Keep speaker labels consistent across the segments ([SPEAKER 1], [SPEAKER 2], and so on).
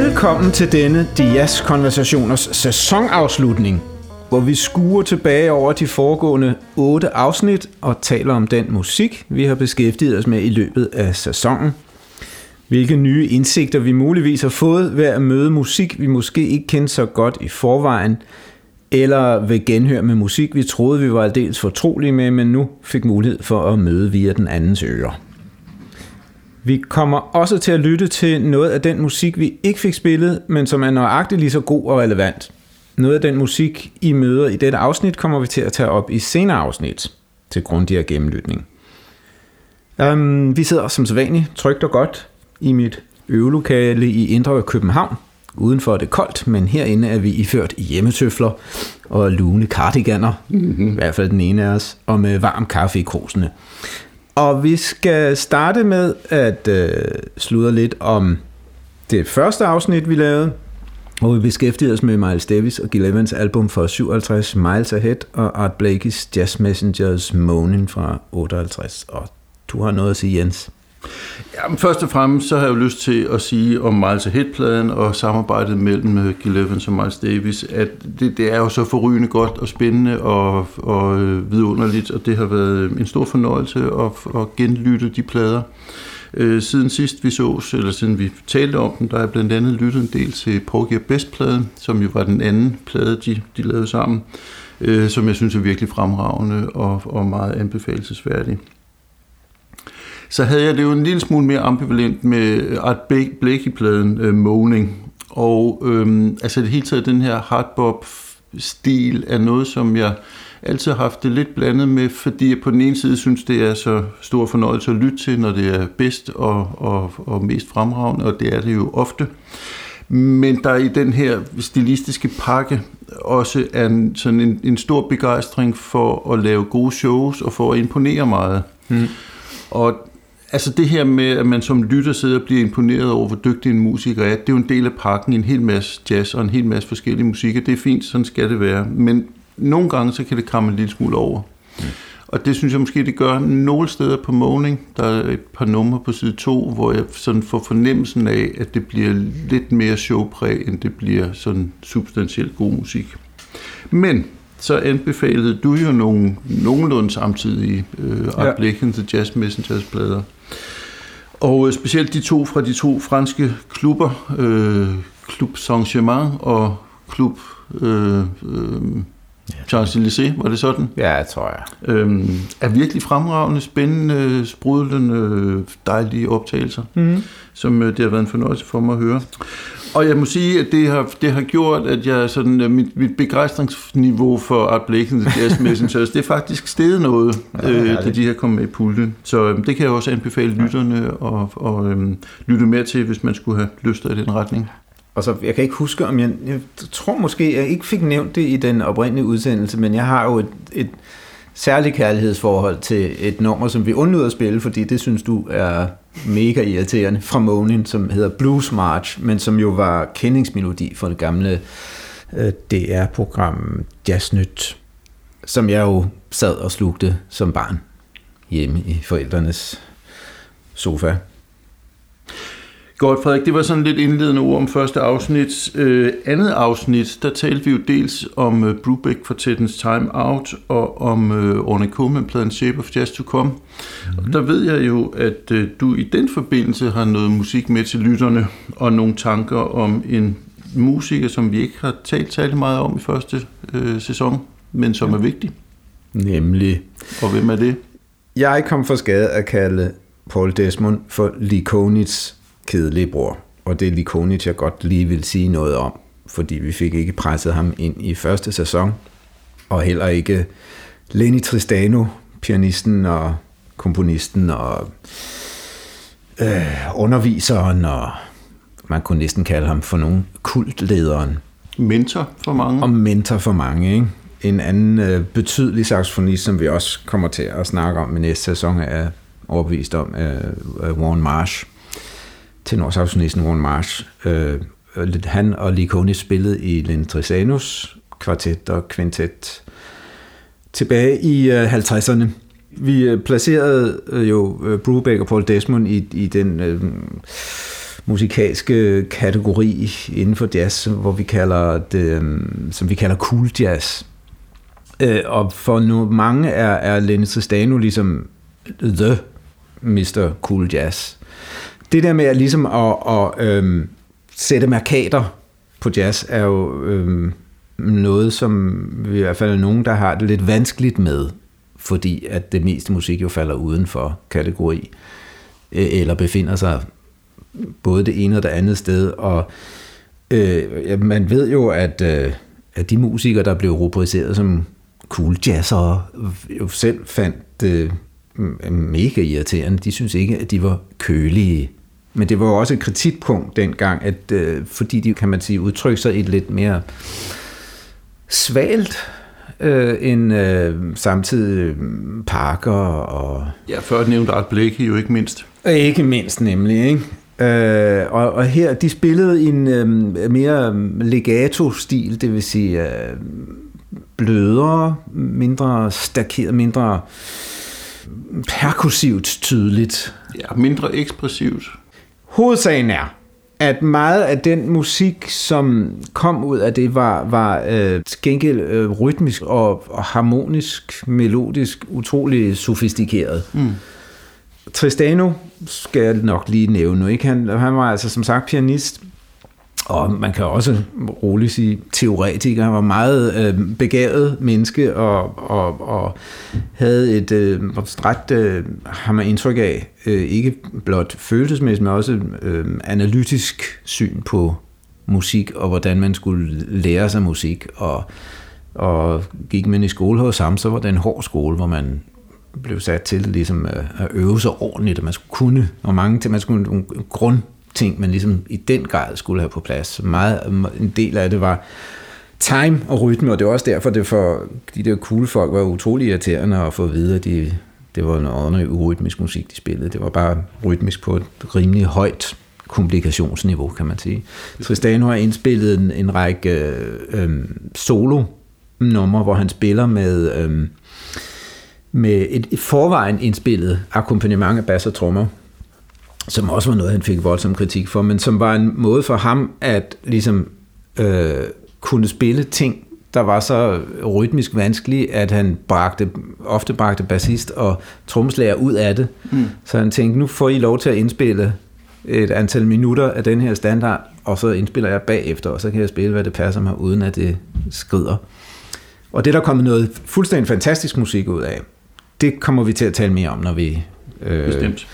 [SPEAKER 1] Velkommen til denne Dias Konversationers sæsonafslutning, hvor vi skuer tilbage over de foregående otte afsnit og taler om den musik, vi har beskæftiget os med i løbet af sæsonen. Hvilke nye indsigter vi muligvis har fået ved at møde musik, vi måske ikke kendte så godt i forvejen, eller ved genhør med musik, vi troede, vi var aldeles fortrolige med, men nu fik mulighed for at møde via den andens ører. Vi kommer også til at lytte til noget af den musik, vi ikke fik spillet, men som er nøjagtigt lige så god og relevant. Noget af den musik, I møder i dette afsnit, kommer vi til at tage op i senere afsnit til grundigere gennemlytning. Um, vi sidder som sædvanligt trygt og godt i mit øvelokale i Indre København. Udenfor er det koldt, men herinde er vi iført hjemmetøfler og lune cardiganer, mm-hmm. i hvert fald den ene af os, og med varm kaffe i krusene. Og vi skal starte med at øh, sludre lidt om det første afsnit, vi lavede, hvor vi beskæftigede os med Miles Davis og Gil Evans album fra 57, Miles Ahead, og Art Blakey's Jazz Messengers Moaning fra 58. Og du har noget at sige, Jens.
[SPEAKER 2] Jamen, først og fremmest så har jeg jo lyst til at sige om Miles Ahead-pladen og samarbejdet mellem øh, Gil Evans og Miles Davis, at det, det er jo så forrygende godt og spændende og, og øh, vidunderligt, og det har været øh, en stor fornøjelse at, at genlytte de plader. Øh, siden sidst vi så, eller siden vi talte om dem, der er blandt andet lyttet en del til Porgy Best-pladen, som jo var den anden plade, de, de lavede sammen, øh, som jeg synes er virkelig fremragende og, og meget anbefalesværdig så havde jeg det jo en lille smule mere ambivalent med Art Blakey-pladen uh, Moaning. Og øhm, altså det hele taget den her hardbop-stil er noget, som jeg altid har haft det lidt blandet med, fordi jeg på den ene side synes, det er så stor fornøjelse at lytte til, når det er bedst og, og, og mest fremragende, og det er det jo ofte. Men der i den her stilistiske pakke også er en, sådan en, en stor begejstring for at lave gode shows og for at imponere meget. Mm. Og Altså det her med, at man som lytter sidder og bliver imponeret over, hvor dygtig en musiker er, det er jo en del af pakken, en hel masse jazz og en hel masse forskellige musik, det er fint, sådan skal det være. Men nogle gange, så kan det kramme en lille smule over. Mm. Og det synes jeg måske, det gør nogle steder på Moaning. Der er et par numre på side 2, hvor jeg sådan får fornemmelsen af, at det bliver lidt mere showpræg, end det bliver sådan substantielt god musik. Men så anbefalede du jo nogle nogenlunde samtidige øh, ja. The Jazz Messengers plader. Og øh, specielt de to fra de to franske klubber, øh, Club Saint-Germain og Club øh, øh, Champs-Élysées, var det sådan?
[SPEAKER 1] Ja, jeg tror jeg.
[SPEAKER 2] Øhm, er virkelig fremragende, spændende, sprudlende, dejlige optagelser, mm-hmm. som øh, det har været en fornøjelse for mig at høre. Og jeg må sige, at det har, det har gjort, at jeg sådan, øh, mit, mit begejstringsniveau for Art Blakens Jazz Messengers, det er faktisk steget noget, ja, øh, da de her kom med i puljen. Så øh, det kan jeg også anbefale lytterne at, og, øh, lytte mere til, hvis man skulle have lyst i den retning.
[SPEAKER 1] Og så, jeg kan ikke huske, om jeg, jeg tror måske, jeg ikke fik nævnt det i den oprindelige udsendelse, men jeg har jo et, et særligt kærlighedsforhold til et nummer, som vi undlod at spille, fordi det synes du er mega irriterende fra Monin, som hedder Blues March, men som jo var kendingsmelodi for det gamle øh, DR-program Jazznyt, som jeg jo sad og slugte som barn hjemme i forældrenes sofa.
[SPEAKER 2] Godt, Frederik. Det var sådan lidt indledende ord om første afsnit. Øh, andet afsnit, der talte vi jo dels om uh, Brubeck Quartettens Time Out og om uh, Orne Coleman-pladen Shape of Jazz to Come. Mm-hmm. Og der ved jeg jo, at uh, du i den forbindelse har noget musik med til lytterne og nogle tanker om en musiker, som vi ikke har talt særlig meget om i første uh, sæson, men som ja. er vigtig.
[SPEAKER 1] Nemlig.
[SPEAKER 2] Og hvem er det?
[SPEAKER 1] Jeg kom for skade at kalde Paul Desmond for Likonits kedelige bror. Og det er Likonic, jeg godt lige vil sige noget om, fordi vi fik ikke presset ham ind i første sæson, og heller ikke Lenny Tristano, pianisten og komponisten og øh, underviseren, og man kunne næsten kalde ham for nogen kultlederen.
[SPEAKER 2] Mentor for mange.
[SPEAKER 1] Og mentor for mange, ikke? En anden øh, betydelig saxofonist, som vi også kommer til at snakke om i næste sæson, er overbevist om, øh, Warren Marsh tenorsaxonisten Warren Marsh. Øh, han og Likoni spillede i Len Trisanus kvartet og kvintet tilbage i øh, 50'erne. Vi øh, placerede øh, jo øh, Brubeck og Paul Desmond i, i den øh, musikalske kategori inden for jazz, hvor vi kalder det, øh, som vi kalder cool jazz. Øh, og for nu, mange er, er Lenny Tristano ligesom the Mr. Cool Jazz. Det der med at ligesom at, at øhm, sætte markader på jazz er jo øhm, noget, som vi i hvert fald er nogen, der har det lidt vanskeligt med, fordi at det meste musik jo falder uden for kategori, øh, eller befinder sig både det ene og det andet sted, og øh, man ved jo, at, øh, at de musikere, der blev rubriceret som cool jazzere, jo selv fandt det mm, mega irriterende. De synes ikke, at de var kølige. Men det var jo også et kritikpunkt dengang, at øh, fordi de, kan man sige, udtrykker sig i et lidt mere svalt øh, end øh, samtidig Parker og...
[SPEAKER 2] Ja, før nævnte Art Blakey jo ikke mindst.
[SPEAKER 1] Ikke mindst nemlig, ikke? Øh, og, og her, de spillede en øh, mere legato-stil, det vil sige øh, blødere, mindre stakeret, mindre perkussivt tydeligt.
[SPEAKER 2] Ja, mindre ekspressivt.
[SPEAKER 1] Hovedsagen er, at meget af den musik, som kom ud af det, var, var øh, gengæld øh, rytmisk og, og harmonisk, melodisk, utrolig sofistikeret. Mm. Tristano skal jeg nok lige nævne nu. Ikke? Han, han var altså som sagt pianist, og man kan også roligt sige teoretiker. Han var meget øh, begavet menneske og, og, og havde et øh, ret, øh, har man indtryk af, øh, ikke blot følelsesmæssigt, men også øh, analytisk syn på musik og hvordan man skulle lære sig musik. Og, og gik man i skole hos ham, så var det en hård skole, hvor man blev sat til ligesom at øve sig ordentligt, og man skulle kunne, og mange til, man skulle en grund ting, man ligesom i den grad skulle have på plads. Meget, en del af det var time og rytme, og det var også derfor, det for de der cool folk var utrolig irriterende at få at vide, at de, det var noget andet urytmisk musik, de spillede. Det var bare rytmisk på et rimelig højt komplikationsniveau, kan man sige. Tristano har indspillet en, en række øh, solo numre, hvor han spiller med, øh, med et, forvejen indspillet akkompagnement af bass og trommer, som også var noget, han fik voldsom kritik for, men som var en måde for ham at ligesom øh, kunne spille ting, der var så rytmisk vanskelige, at han bragte, ofte bragte bassist og tromslager ud af det. Mm. Så han tænkte, nu får I lov til at indspille et antal minutter af den her standard, og så indspiller jeg bagefter, og så kan jeg spille, hvad det passer mig, uden at det skrider. Og det der kommet noget fuldstændig fantastisk musik ud af. Det kommer vi til at tale mere om, når vi
[SPEAKER 2] øh, Bestemt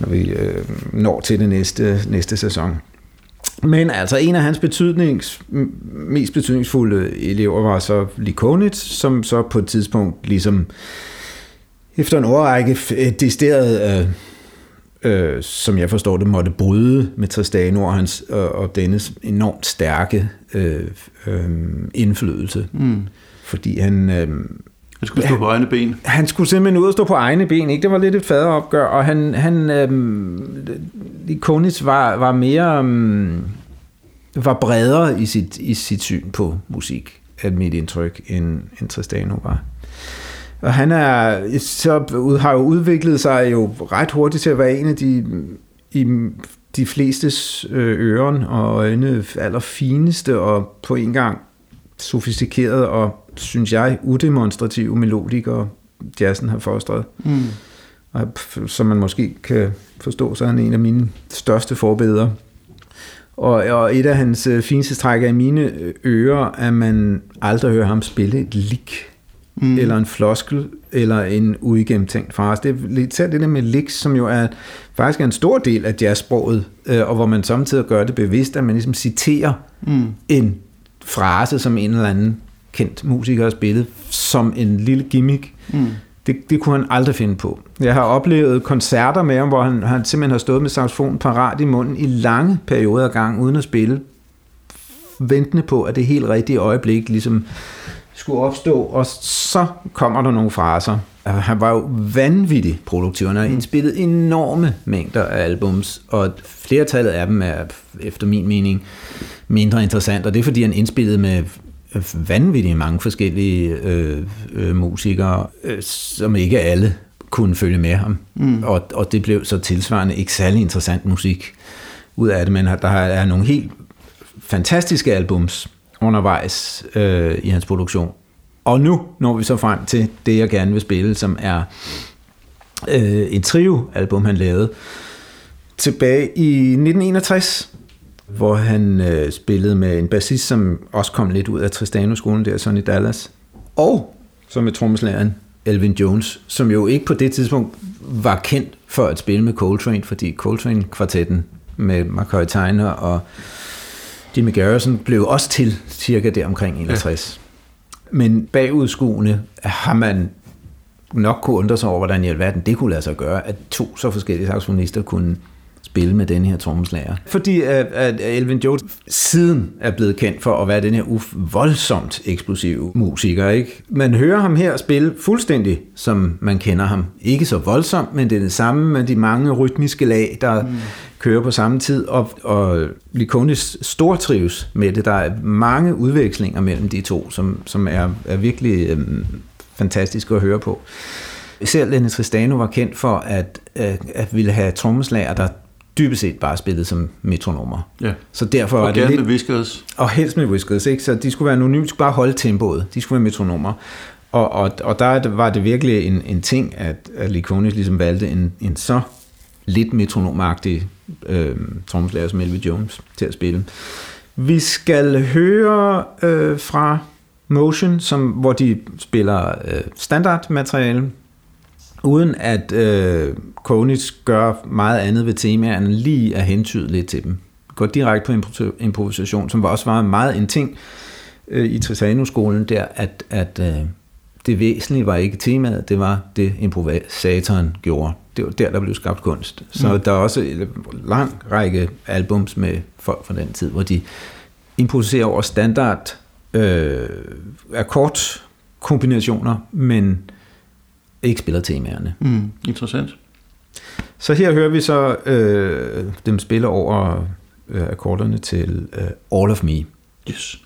[SPEAKER 1] når vi øh, når til det næste, næste sæson. Men altså en af hans betydnings, mest betydningsfulde elever var så Likonit, som så på et tidspunkt ligesom efter en årrække desteret, øh, øh, som jeg forstår det, måtte bryde med Tristano og, hans, og, og dennes enormt stærke øh, øh, indflydelse. Mm. Fordi han... Øh,
[SPEAKER 2] han skulle stå på egne ben.
[SPEAKER 1] Han skulle simpelthen ud og stå på egne ben. Ikke? Det var lidt et faderopgør, og han, han øhm, Konis var, var mere øhm, var bredere i sit, i sit syn på musik, er mit indtryk, end, end Tristano var. Og han er, så har jo udviklet sig jo ret hurtigt til at være en af de, i de flestes ører øren og øjne allerfineste og på en gang sofistikeret og synes jeg, udemonstrative melodikere, jazzen har fostret. Mm. Og som man måske kan forstå, så er han en af mine største forbedere. Og, og et af hans øh, fineste træk i mine øh, ører, at man aldrig hører ham spille et lik, mm. eller en floskel, eller en uigennemtænkt frase. Det er lidt det der med licks, som jo er faktisk er en stor del af jazzsproget, øh, og hvor man samtidig gør det bevidst, at man ligesom citerer mm. en frase, som en eller anden kendt musiker har spillet, som en lille gimmick. Mm. Det, det kunne han aldrig finde på. Jeg har oplevet koncerter med ham, hvor han, han simpelthen har stået med saxofon parat i munden i lange perioder af gang, uden at spille, ventende på, at det helt rigtige øjeblik ligesom skulle opstå, og så kommer der nogle fraser. Han var jo vanvittigt produktiv. Han har mm. indspillet enorme mængder af albums, og flertallet af dem er, efter min mening, mindre interessant, og det er fordi, han indspillede med vanvittigt mange forskellige øh, øh, musikere, øh, som ikke alle kunne følge med ham. Mm. Og, og det blev så tilsvarende ikke særlig interessant musik. ud af det, men der er nogle helt fantastiske albums undervejs øh, i hans produktion. Og nu når vi så frem til det, jeg gerne vil spille, som er øh, en trio-album, han lavede tilbage i 1961, hvor han øh, spillede med en bassist, som også kom lidt ud af Tristano-skolen der, Sonny Dallas, og så med trommeslageren Elvin Jones, som jo ikke på det tidspunkt var kendt for at spille med Coltrane, fordi Coltrane-kvartetten med McCoy Tyner og Jimmy Garrison blev også til cirka der omkring 61. Ja. Men bagudskuende har man nok kunne undre sig over, hvordan i alverden det kunne lade sig gøre, at to så forskellige saxofonister kunne spille med den her trommeslager. Fordi at, at Elvin Jones siden er blevet kendt for at være den her voldsomt eksplosive musiker. Ikke? Man hører ham her spille fuldstændig, som man kender ham. Ikke så voldsomt, men det er det samme med de mange rytmiske lag, der mm. kører på samme tid. Og, og Likonis stortrives med det. Der er mange udvekslinger mellem de to, som, som er, er virkelig øhm, fantastiske at høre på. Især Lenny Tristano var kendt for at, at, at ville have trommeslager, der dybest set bare spillet som metronomer.
[SPEAKER 2] Ja.
[SPEAKER 1] Så derfor
[SPEAKER 2] og
[SPEAKER 1] var det lidt,
[SPEAKER 2] med whiskers.
[SPEAKER 1] Og helst med whiskers, ikke? Så de skulle være anonyme, de skulle bare holde tempoet. De skulle være metronomer. Og, og, og der var det virkelig en, en ting, at, at Likonis ligesom valgte en, en så lidt metronomagtig øh, trommeslager som Elvin Jones til at spille. Vi skal høre øh, fra Motion, som, hvor de spiller øh, standardmateriale, uden at øh, Konis gør meget andet ved temaerne, lige at hentyde lidt til dem. Går direkte på improvisation, som også var meget en ting øh, i Trisano-skolen der, at, at øh, det væsentlige var ikke temaet, det var det improvisatoren gjorde. Det var der, der blev skabt kunst. Så mm. der er også en lang række albums med folk fra den tid, hvor de improviserer over standard øh, akkordkombinationer, men ikke spiller temaerne.
[SPEAKER 2] Mm, interessant.
[SPEAKER 1] Så her hører vi så øh, dem spille over øh, akkorderne til øh, All of Me.
[SPEAKER 2] Yes.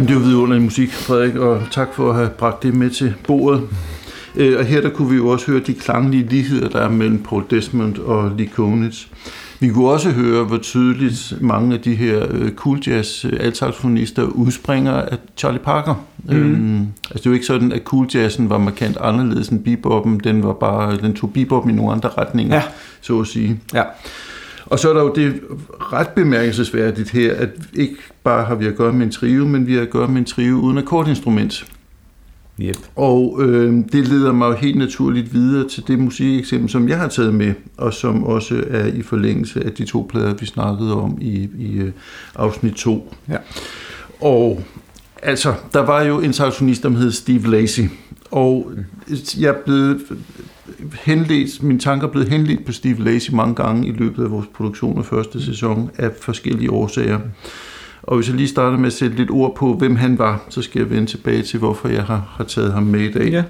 [SPEAKER 2] Jamen, det er jo vidunderlig musik, Frederik, og tak for at have bragt det med til bordet. Øh, og her der kunne vi jo også høre de klanglige ligheder, der er mellem Paul Desmond og Lee Konitz. Vi kunne også høre, hvor tydeligt mange af de her øh, cool jazz øh, altsaxofonister udspringer af Charlie Parker. Mm. Øhm, altså det er jo ikke sådan, at cool jazzen var markant anderledes end beboppen. Den, var bare, den tog beboppen i nogle andre retninger, ja. så at sige.
[SPEAKER 1] Ja.
[SPEAKER 2] Og så er der jo det ret bemærkelsesværdigt her, at ikke bare har vi at gøre med en trio, men vi har at gøre med en trio uden akkordinstrument.
[SPEAKER 1] Yep.
[SPEAKER 2] Og øh, det leder mig jo helt naturligt videre til det musikeksempel, som jeg har taget med, og som også er i forlængelse af de to plader, vi snakkede om i, i øh, afsnit 2.
[SPEAKER 1] Ja.
[SPEAKER 2] Og altså, der var jo en saxofonist, der hed Steve Lacy, og jeg blevet henledt, mine tanker er blevet henledt på Steve Lacy mange gange i løbet af vores produktion af første sæson af forskellige årsager. Og hvis jeg lige starter med at sætte lidt ord på, hvem han var, så skal jeg vende tilbage til, hvorfor jeg har, har taget ham med i dag.
[SPEAKER 1] Ja.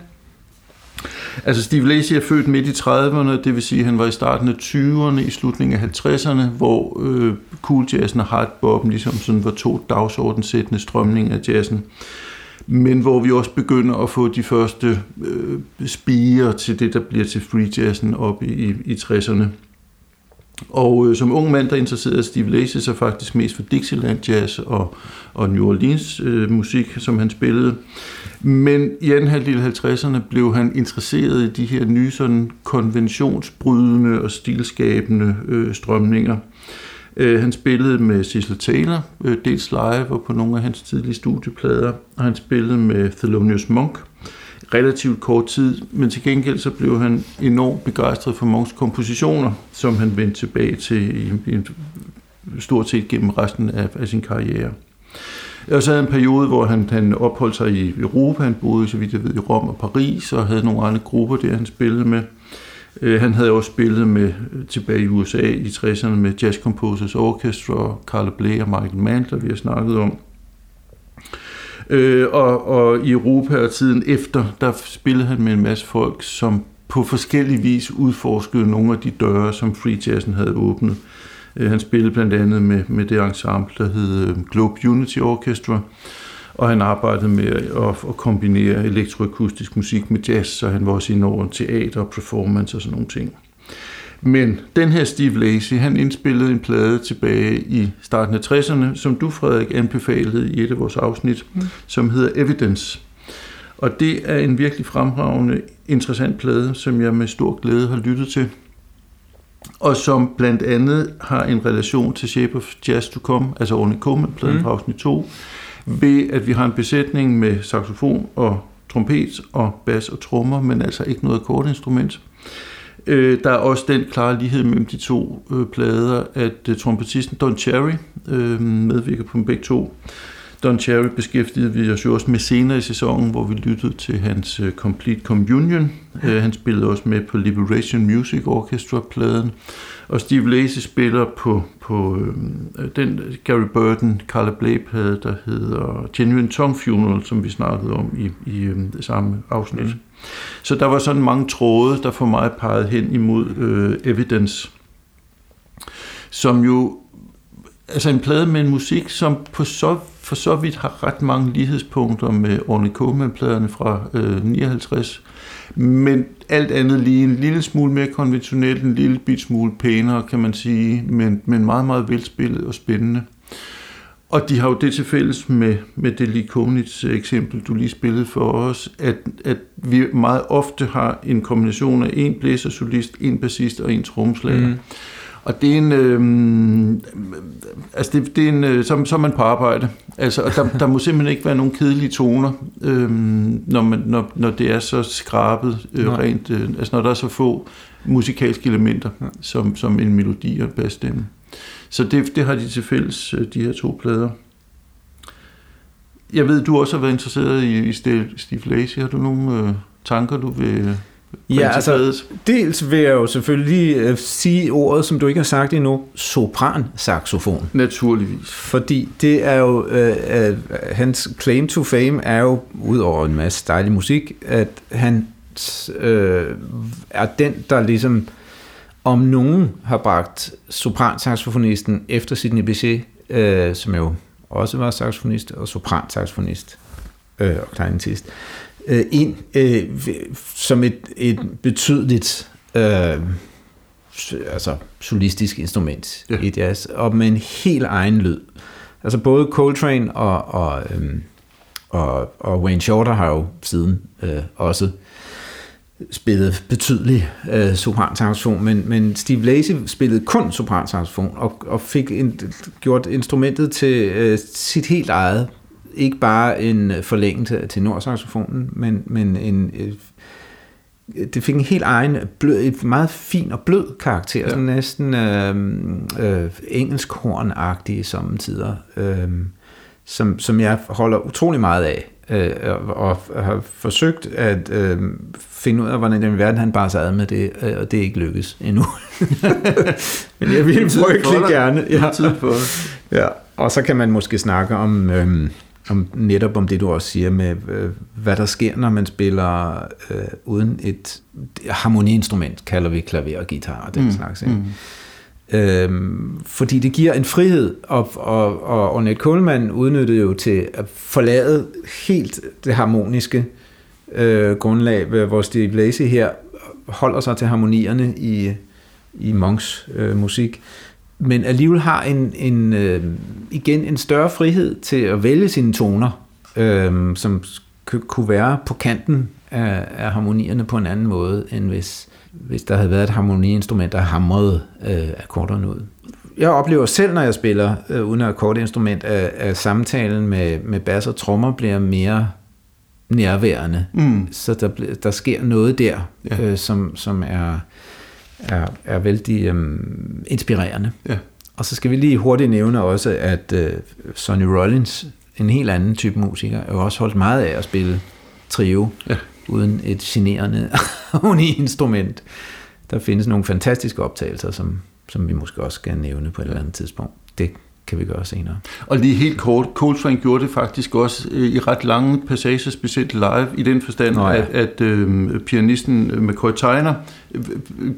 [SPEAKER 2] Altså Steve Lacy er født midt i 30'erne, det vil sige, at han var i starten af 20'erne, i slutningen af 50'erne, hvor øh, cool jazzen og hardboppen ligesom sådan var to dagsordensættende strømninger af jazzen. Men hvor vi også begynder at få de første øh, spiger til det, der bliver til free jazzen op i, i, i 60'erne. Og øh, som ung mand, der interesserede Steve Lacy sig faktisk mest for Dixieland jazz og, og New Orleans øh, musik, som han spillede. Men i anden halvdel af 50'erne blev han interesseret i de her nye sådan konventionsbrydende og stilskabende øh, strømninger. Øh, han spillede med Cecil Taylor, øh, dels live og på nogle af hans tidlige studieplader, og han spillede med Thelonious Monk, relativt kort tid, men til gengæld så blev han enormt begejstret for Monks kompositioner, som han vendte tilbage til i, i, stort set gennem resten af, af sin karriere. Og så havde en periode, hvor han, han opholdt sig i Europa. Han boede, så vidt jeg ved, i Rom og Paris, og havde nogle andre grupper der, han spillede med. Øh, han havde også spillet med tilbage i USA i 60'erne med Jazz Composers Orchestra, Carl Bley og Michael Mantler, vi har snakket om. Øh, og, og i Europa og tiden efter, der spillede han med en masse folk, som på forskellig vis udforskede nogle af de døre, som free jazzen havde åbnet. Øh, han spillede blandt andet med, med det ensemble, der hed øh, Globe Unity Orchestra, og han arbejdede med at, at kombinere elektroakustisk musik med jazz, så han var også inde over teater, performance og sådan nogle ting. Men den her Steve Lacy, han indspillede en plade tilbage i starten af 60'erne, som du, Frederik, anbefalede i et af vores afsnit, mm. som hedder Evidence. Og det er en virkelig fremragende, interessant plade, som jeg med stor glæde har lyttet til. Og som blandt andet har en relation til Shape of Jazz to Come, altså Orne Coleman-pladen mm. fra afsnit 2, ved at vi har en besætning med saxofon og trompet og bas og trommer, men altså ikke noget akkordinstrument. Øh, der er også den klare lighed mellem de to øh, plader, at øh, trompetisten Don Cherry øh, medvirker på dem begge to. Don Cherry beskæftigede vi os jo også med senere i sæsonen, hvor vi lyttede til hans uh, Complete Communion. Uh, han spillede også med på Liberation Music Orchestra-pladen. Og Steve Lacy spiller på, på uh, den Gary Burton, Carla Bley-plade, der hedder Genuine Tongue Funeral, som vi snakkede om i, i um, det samme afsnit. Mm. Så der var sådan mange tråde, der for mig pegede hen imod uh, Evidence, som jo altså en plade med en musik, som på så for så vidt har ret mange lighedspunkter med Orne Coleman-pladerne fra øh, 59, men alt andet lige en lille smule mere konventionelt, en lille bit smule pænere, kan man sige, men, men meget, meget velspillet og spændende. Og de har jo det til fælles med, med det Likonits øh, eksempel, du lige spillede for os, at, at vi meget ofte har en kombination af en blæsersolist, en bassist og en tromslager. Mm. Og det er en, øh, altså det, det er en, øh, så, så er man på arbejde. Altså, og der, der må simpelthen ikke være nogen kedelige toner, øh, når, man, når, når det er så skrabet øh, rent, øh, altså når der er så få musikalske elementer, ja. som, som en melodi og en bassstemme. Så det, det har de til fælles, øh, de her to plader. Jeg ved, du også har været interesseret i, i Steve Lacy. Har du nogle øh, tanker, du vil
[SPEAKER 1] Ja, altså, dels vil jeg jo selvfølgelig uh, sige ordet, som du ikke har sagt endnu, sopran-saxofon.
[SPEAKER 2] Naturligvis.
[SPEAKER 1] Fordi det er jo, uh, uh, hans claim to fame er jo, udover en masse dejlig musik, at han uh, er den, der ligesom om nogen har bragt sopran-saxofonisten efter Sidney Bechet, uh, som jo også var saxofonist, og sopran-saxofonist uh, og kleinetist øh, ind øh, som et, et betydeligt øh, altså solistisk instrument ja. i jazz, og med en helt egen lyd. Altså både Coltrane og, og, øh, og, og Wayne Shorter har jo siden øh, også spillet betydelig øh, sopransaxofon, men, men Steve Lacy spillede kun sopransaxofon og, og fik en, gjort instrumentet til øh, sit helt eget ikke bare en forlængelse af tenorsaxofonen, men, men en, det fik en helt egen, blød, et meget fin og blød karakter, ja. sådan næsten øh, øh, engelsk-horn-agtige samtidig, øh, som, som jeg holder utrolig meget af, øh, og, og har forsøgt at øh, finde ud af, hvordan den verden han bare sad med det, øh, og det er ikke lykkes endnu. Men jeg vil frygtelig gerne.
[SPEAKER 2] Ja. Tid på.
[SPEAKER 1] ja. Og så kan man måske snakke om... Øh, om netop om det, du også siger med, øh, hvad der sker, når man spiller øh, uden et harmoniinstrument, kalder vi klaver og guitar og den mm. slags. Ikke? Mm. Øhm, fordi det giver en frihed, og, og, og Ornette Coleman udnyttede jo til at forlade helt det harmoniske øh, grundlag, hvor Steve Lacy her holder sig til harmonierne i, i Monks øh, musik, men alligevel har en, en øh, igen en større frihed til at vælge sine toner, øh, som kunne være på kanten af, af harmonierne på en anden måde, end hvis, hvis der havde været et harmoniinstrument, der hamrede øh, akkorderne ud. Jeg oplever selv, når jeg spiller øh, uden akkordinstrument, at, at samtalen med, med bass og trommer bliver mere nærværende. Mm. Så der, der sker noget der, ja. øh, som, som er er, er vældig øhm, inspirerende. Ja. Og så skal vi lige hurtigt nævne også, at øh, Sonny Rollins, en helt anden type musiker, er jo også holdt meget af at spille trio, ja. uden et generende instrument. Der findes nogle fantastiske optagelser, som, som vi måske også skal nævne på et eller andet tidspunkt. Det kan vi gøre senere.
[SPEAKER 2] Og lige helt kort, Coltrane gjorde det faktisk også øh, i ret lange passager, specielt live, i den forstand, Nå, ja. at, at øh, pianisten øh, McCoy Tyner øh,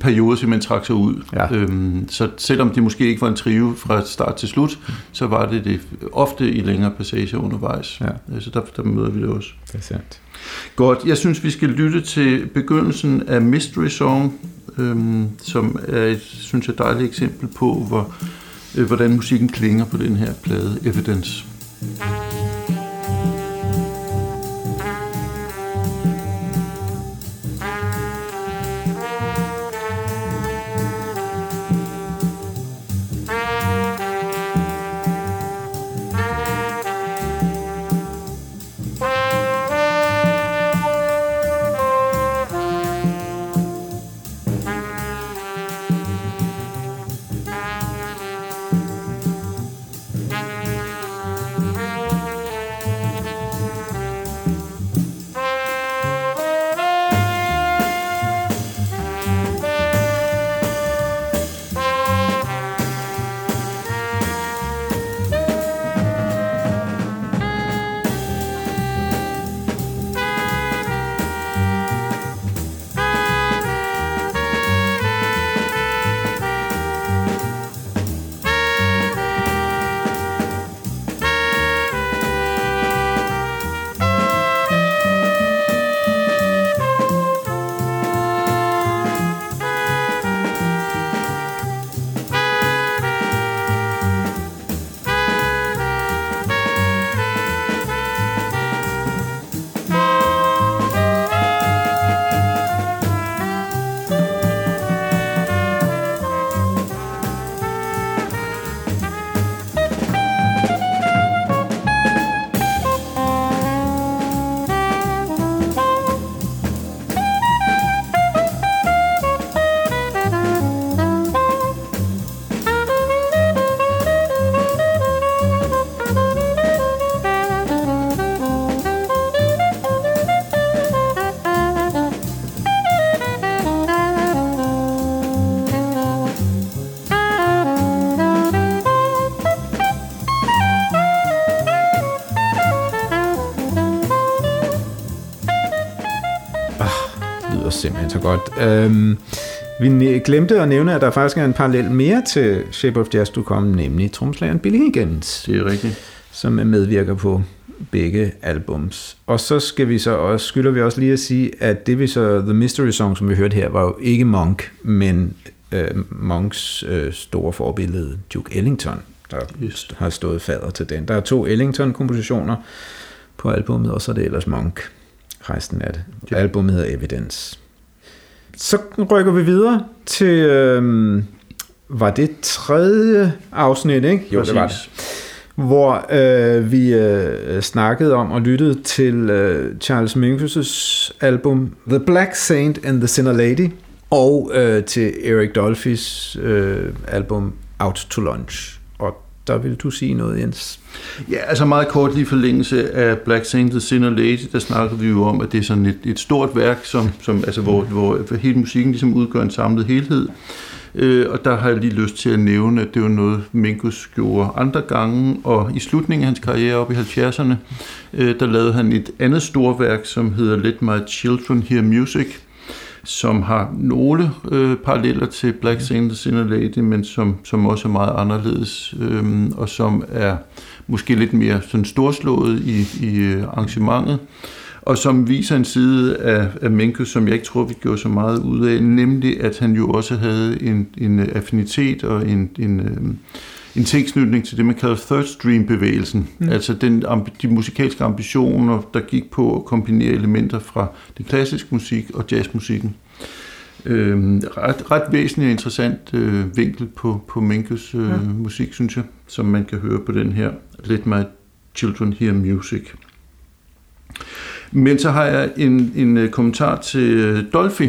[SPEAKER 2] perioder simpelthen trak sig ud. Ja. Øhm, så selvom det måske ikke var en trio fra start til slut, mm. så var det det ofte i længere passager undervejs. Ja. Så der, der møder vi det også.
[SPEAKER 1] Det er sandt.
[SPEAKER 2] Godt, jeg synes, vi skal lytte til begyndelsen af Mystery Song, øhm, som er et, synes jeg, dejligt eksempel på, hvor øh, Øh, hvordan musikken klinger på den her plade Evidence.
[SPEAKER 1] Mm. Øhm, vi glemte at nævne, at der faktisk er en parallel mere til Shape of Jazz, du kom, nemlig tromslageren Billy Higgins.
[SPEAKER 2] Det er rigtigt.
[SPEAKER 1] Som er medvirker på begge albums. Og så skal vi så også, skylder vi også lige at sige, at det vi så, The Mystery Song, som vi hørte her, var jo ikke Monk, men øh, Monks øh, store forbillede, Duke Ellington, der Just. har stået fader til den. Der er to Ellington-kompositioner på albumet, og så er det ellers Monk, resten af det. Ja. Albumet hedder Evidence. Så rykker vi videre til, øh, var det tredje afsnit, ikke?
[SPEAKER 2] Jo, Præcis. det var det.
[SPEAKER 1] hvor øh, vi øh, snakkede om og lyttede til øh, Charles Mingus' album The Black Saint and the Sinner Lady, og øh, til Eric Dolphys øh, album Out to Lunch. Der vil du sige noget, Jens?
[SPEAKER 2] Ja, altså meget kort lige forlængelse af Black Saint the Sinner Lady, der snakkede vi jo om, at det er sådan et, et stort værk, som, som, altså, hvor, hvor hele musikken ligesom udgør en samlet helhed. Øh, og der har jeg lige lyst til at nævne, at det var noget, Minkus gjorde andre gange, og i slutningen af hans karriere op i 70'erne, øh, der lavede han et andet storværk, som hedder Let My Children Hear Music, som har nogle øh, paralleller til Black Saint Sinner Lady, men som, som også er meget anderledes, øh, og som er måske lidt mere sådan storslået i, i øh, arrangementet og som viser en side af, af Menke, som jeg ikke tror, vi gjorde så meget ud af, nemlig at han jo også havde en, en affinitet og en, en, øhm, en tilknytning til det, man kalder third stream-bevægelsen. Mm. Altså den, de musikalske ambitioner, der gik på at kombinere elementer fra det klassiske musik og jazzmusikken. Øhm, ret, ret væsentlig og interessant øh, vinkel på, på Menkes øh, ja. musik, synes jeg, som man kan høre på den her Let My Children Hear Music. Men så har jeg en, en øh, kommentar til øh, Dolphy.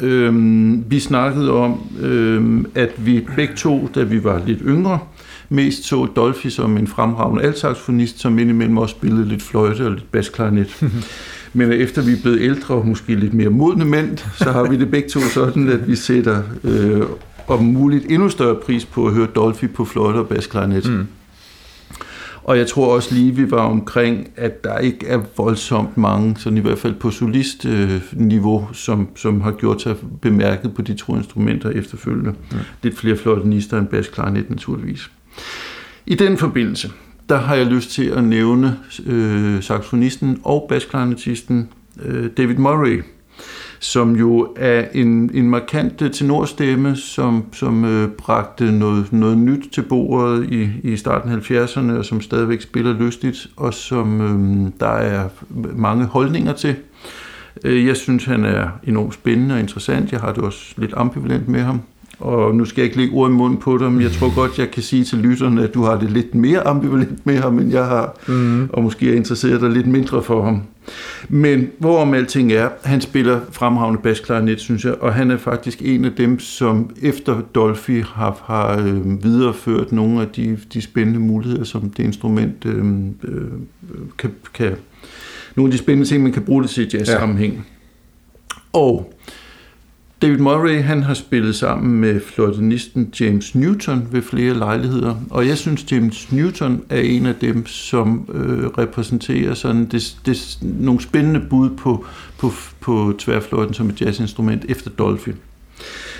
[SPEAKER 2] Øhm, vi snakkede om, øhm, at vi begge to, da vi var lidt yngre, mest så Dolphy som en fremragende altsaxofonist, som indimellem også spillede lidt fløjte og lidt basklarinet. Men efter vi er blevet ældre og måske lidt mere modne mænd, så har vi det begge to sådan, at vi sætter øh, om muligt endnu større pris på at høre Dolphy på fløjte og basklarinet. Mm. Og jeg tror også lige, vi var omkring, at der ikke er voldsomt mange, sådan i hvert fald på solistniveau, som, som har gjort sig bemærket på de to instrumenter efterfølgende. Ja. Lidt flere fløjtenister end basklarinet naturligvis. I den forbindelse, der har jeg lyst til at nævne øh, saxofonisten og basklarinetisten øh, David Murray, som jo er en, en markant øh, tenorstemme, som, som øh, bragte noget, noget nyt til bordet i, i starten af 70'erne, og som stadigvæk spiller lystigt, og som øh, der er mange holdninger til. Øh, jeg synes, han er enormt spændende og interessant. Jeg har det også lidt ambivalent med ham og nu skal jeg ikke lægge ord i munden på dig, men jeg tror godt, jeg kan sige til lytterne, at du har det lidt mere ambivalent med ham, end jeg har, mm. og måske er interesseret dig lidt mindre for ham. Men hvorom alting er, han spiller fremragende basklarinet, synes jeg, og han er faktisk en af dem, som efter Dolphy har, har øh, videreført nogle af de, de spændende muligheder, som det instrument øh, øh, kan, kan... Nogle af de spændende ting, man kan bruge det til i jazz-sammenhæng. Ja. Og David Murray han har spillet sammen med fløjtenisten James Newton ved flere lejligheder, og jeg synes, James Newton er en af dem, som øh, repræsenterer sådan det, det, nogle spændende bud på, på, på tværfløjten som et jazzinstrument efter Dolphin.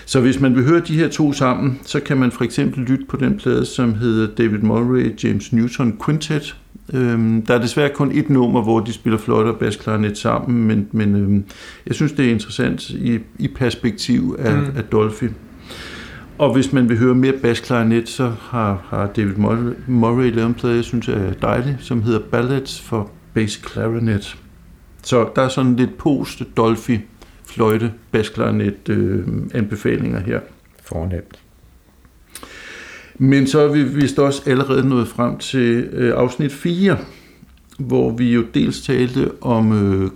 [SPEAKER 2] Så hvis man vil høre de her to sammen, så kan man for eksempel lytte på den plade, som hedder David Murray James Newton Quintet, Øhm, der er desværre kun et nummer, hvor de spiller flot og basklarinet sammen, men, men øhm, jeg synes, det er interessant i, i perspektiv af, mm. af Dolphy. Og hvis man vil høre mere basklarinet, så har, har David Murray lavet en plade, jeg synes er dejlig, som hedder Ballads for Bass Clarinet. Så der er sådan lidt post-Dolphy fløjte basklarinet øh, anbefalinger her.
[SPEAKER 1] Fornemt.
[SPEAKER 2] Men så er vi vist også allerede nået frem til øh, afsnit 4, hvor vi jo dels talte om øh,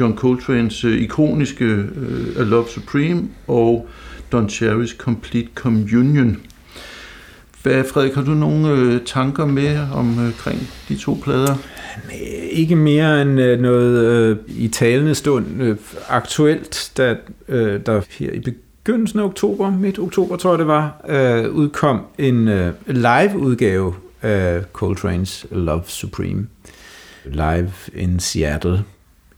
[SPEAKER 2] John Coltrane's øh, ikoniske øh, A Love Supreme og Don Cherry's Complete Communion. Hvad, Frederik, har du nogle øh, tanker med omkring øh, de to plader?
[SPEAKER 1] Ikke mere end øh, noget øh, i talende stund øh, aktuelt, da, øh, der her i begyndelsen af oktober, midt oktober tror jeg det var, øh, udkom en øh, live-udgave af Coltrane's Love Supreme. Live in Seattle.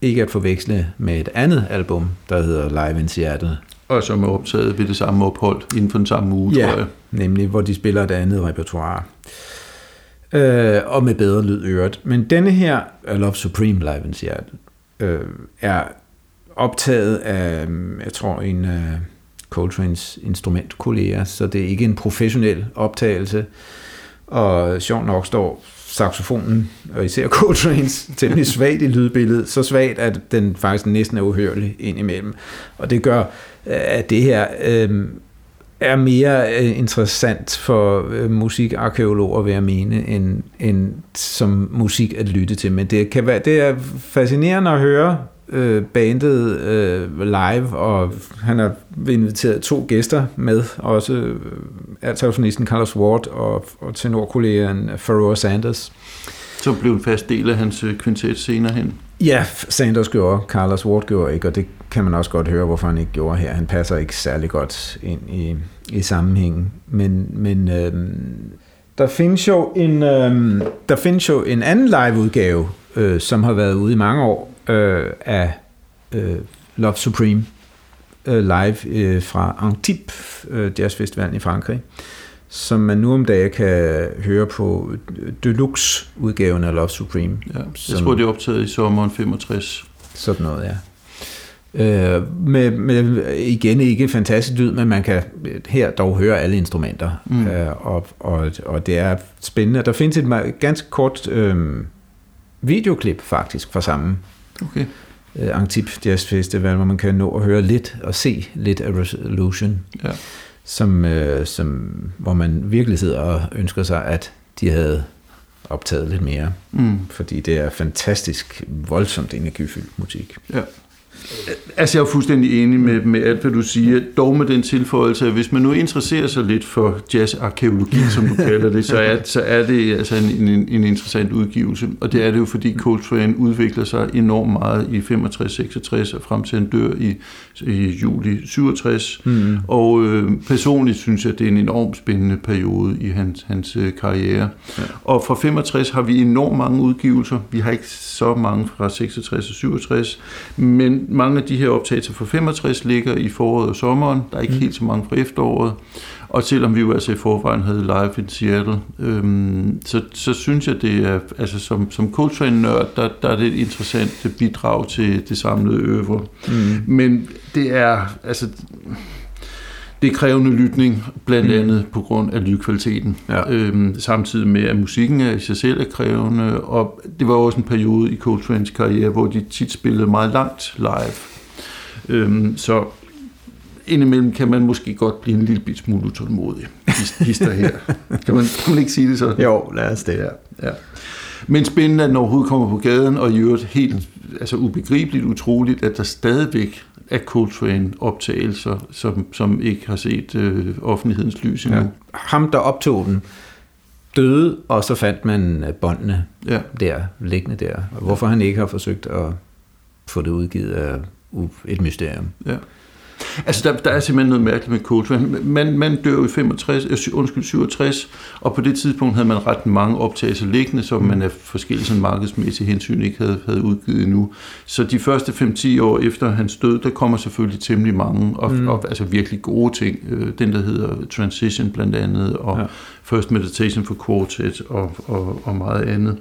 [SPEAKER 1] Ikke at forveksle med et andet album, der hedder Live in Seattle.
[SPEAKER 2] Og som er optaget ved det samme ophold inden for den samme uge,
[SPEAKER 1] ja,
[SPEAKER 2] tror jeg.
[SPEAKER 1] nemlig hvor de spiller et andet repertoire. Øh, og med bedre lyd øret. Men denne her, I Love Supreme Live in Seattle, øh, er optaget af, mm, jeg tror, en... Øh, Coltrane's instrumentkolleger, så det er ikke en professionel optagelse. Og sjovt nok står saxofonen, og især Coltrane's, temmelig svagt i lydbilledet, så svagt, at den faktisk næsten er uhørlig indimellem. Og det gør, øh, at det her øh, er mere øh, interessant for øh, musikarkeologer, vil jeg mene, end, end som musik at lytte til. Men det, kan være, det er fascinerende at høre øh, bandet øh, live, og han har inviteret to gæster med, også øh, altafonisten Carlos Ward og, og tenorkollegaen Pharoah Sanders.
[SPEAKER 2] Som blev en fast del af hans øh, kvintet senere hen.
[SPEAKER 1] Ja, Sanders gjorde, Carlos Ward gjorde ikke, og det kan man også godt høre, hvorfor han ikke gjorde her. Han passer ikke særlig godt ind i, i sammenhængen. Men, men øh, der findes jo en, øh, der findes jo en anden liveudgave, øh, som har været ude i mange år, øh, af øh, Love Supreme øh, live øh, fra Antibes øh, jazzfestivalen i Frankrig, som man nu om dagen kan høre på Deluxe-udgaven af Love Supreme.
[SPEAKER 2] Ja, jeg som, tror, det er optaget i sommeren 65.
[SPEAKER 1] Sådan noget, ja. Øh, med, med igen ikke fantastisk lyd, men man kan her dog høre alle instrumenter, mm. øh, og, og, og det er spændende. Der findes et ganske kort øh, videoklip faktisk fra samme
[SPEAKER 2] okay.
[SPEAKER 1] øh, Antip Jazz Festival, hvor man kan nå at høre lidt og se lidt af Resolution,
[SPEAKER 2] ja.
[SPEAKER 1] Som, øh, som, hvor man virkelig sidder og ønsker sig, at de havde optaget lidt mere,
[SPEAKER 2] mm.
[SPEAKER 1] fordi det er fantastisk voldsomt energifyldt musik.
[SPEAKER 2] Ja. Altså, jeg er fuldstændig enig med, med alt, hvad du siger. Dog med den tilføjelse, at hvis man nu interesserer sig lidt for jazzarkeologi, som du kalder det, så er, så er det altså en, en, en interessant udgivelse. Og det er det jo, fordi Coltrane udvikler sig enormt meget i 65-66 og frem til en dør i, i juli 67.
[SPEAKER 1] Mm.
[SPEAKER 2] Og øh, personligt synes jeg, det er en enormt spændende periode i hans, hans øh, karriere.
[SPEAKER 1] Ja.
[SPEAKER 2] Og fra 65 har vi enormt mange udgivelser. Vi har ikke så mange fra 66 og 67, men mange af de her optagelser fra 65 ligger i foråret og sommeren. Der er ikke mm. helt så mange fra efteråret. Og selvom vi jo altså i forvejen havde live i Seattle, øhm, så, så synes jeg, det er, altså som, som Coltrane-nørd, der, der er det et interessant bidrag til det samlede øvre.
[SPEAKER 1] Mm.
[SPEAKER 2] Men det er, altså, det er krævende lytning, blandt mm. andet på grund af lydkvaliteten.
[SPEAKER 1] Ja.
[SPEAKER 2] Øhm, samtidig med, at musikken er i sig selv er krævende, og det var også en periode i Coltrane's karriere, hvor de tit spillede meget langt live. Øhm, så indimellem kan man måske godt blive en lille bit smule utålmodig. Hister her. Kan man, kan man ikke sige det sådan?
[SPEAKER 1] Jo, lad os det.
[SPEAKER 2] Ja, ja. Men spændende, at den overhovedet kommer på gaden, og i øvrigt helt altså ubegribeligt utroligt, at der stadigvæk er Coltrane-optagelser, som, som ikke har set øh, offentlighedens lys endnu. Ja.
[SPEAKER 1] Ham, der optog den, døde, og så fandt man øh, båndene
[SPEAKER 2] ja.
[SPEAKER 1] der, liggende der. Hvorfor han ikke har forsøgt at få det udgivet er et mysterium.
[SPEAKER 2] Ja. Altså, der, der er simpelthen noget mærkeligt med Coltrane. Man, man dør jo i 65, øh, undskyld, 67, og på det tidspunkt havde man ret mange optagelser liggende, som man af forskellige sådan markedsmæssige hensyn ikke havde, havde udgivet endnu. Så de første 5-10 år efter hans død, der kommer selvfølgelig temmelig mange, og, mm. og altså virkelig gode ting. Øh, den, der hedder Transition blandt andet, og ja. First Meditation for Quartet, og, og, og meget andet.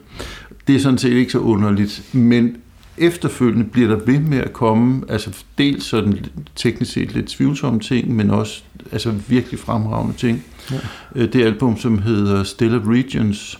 [SPEAKER 2] Det er sådan set ikke så underligt, men efterfølgende bliver der ved med at komme, altså dels sådan teknisk set lidt tvivlsomme ting, men også altså virkelig fremragende ting.
[SPEAKER 1] Ja.
[SPEAKER 2] Øh, det album, som hedder Still of Regions,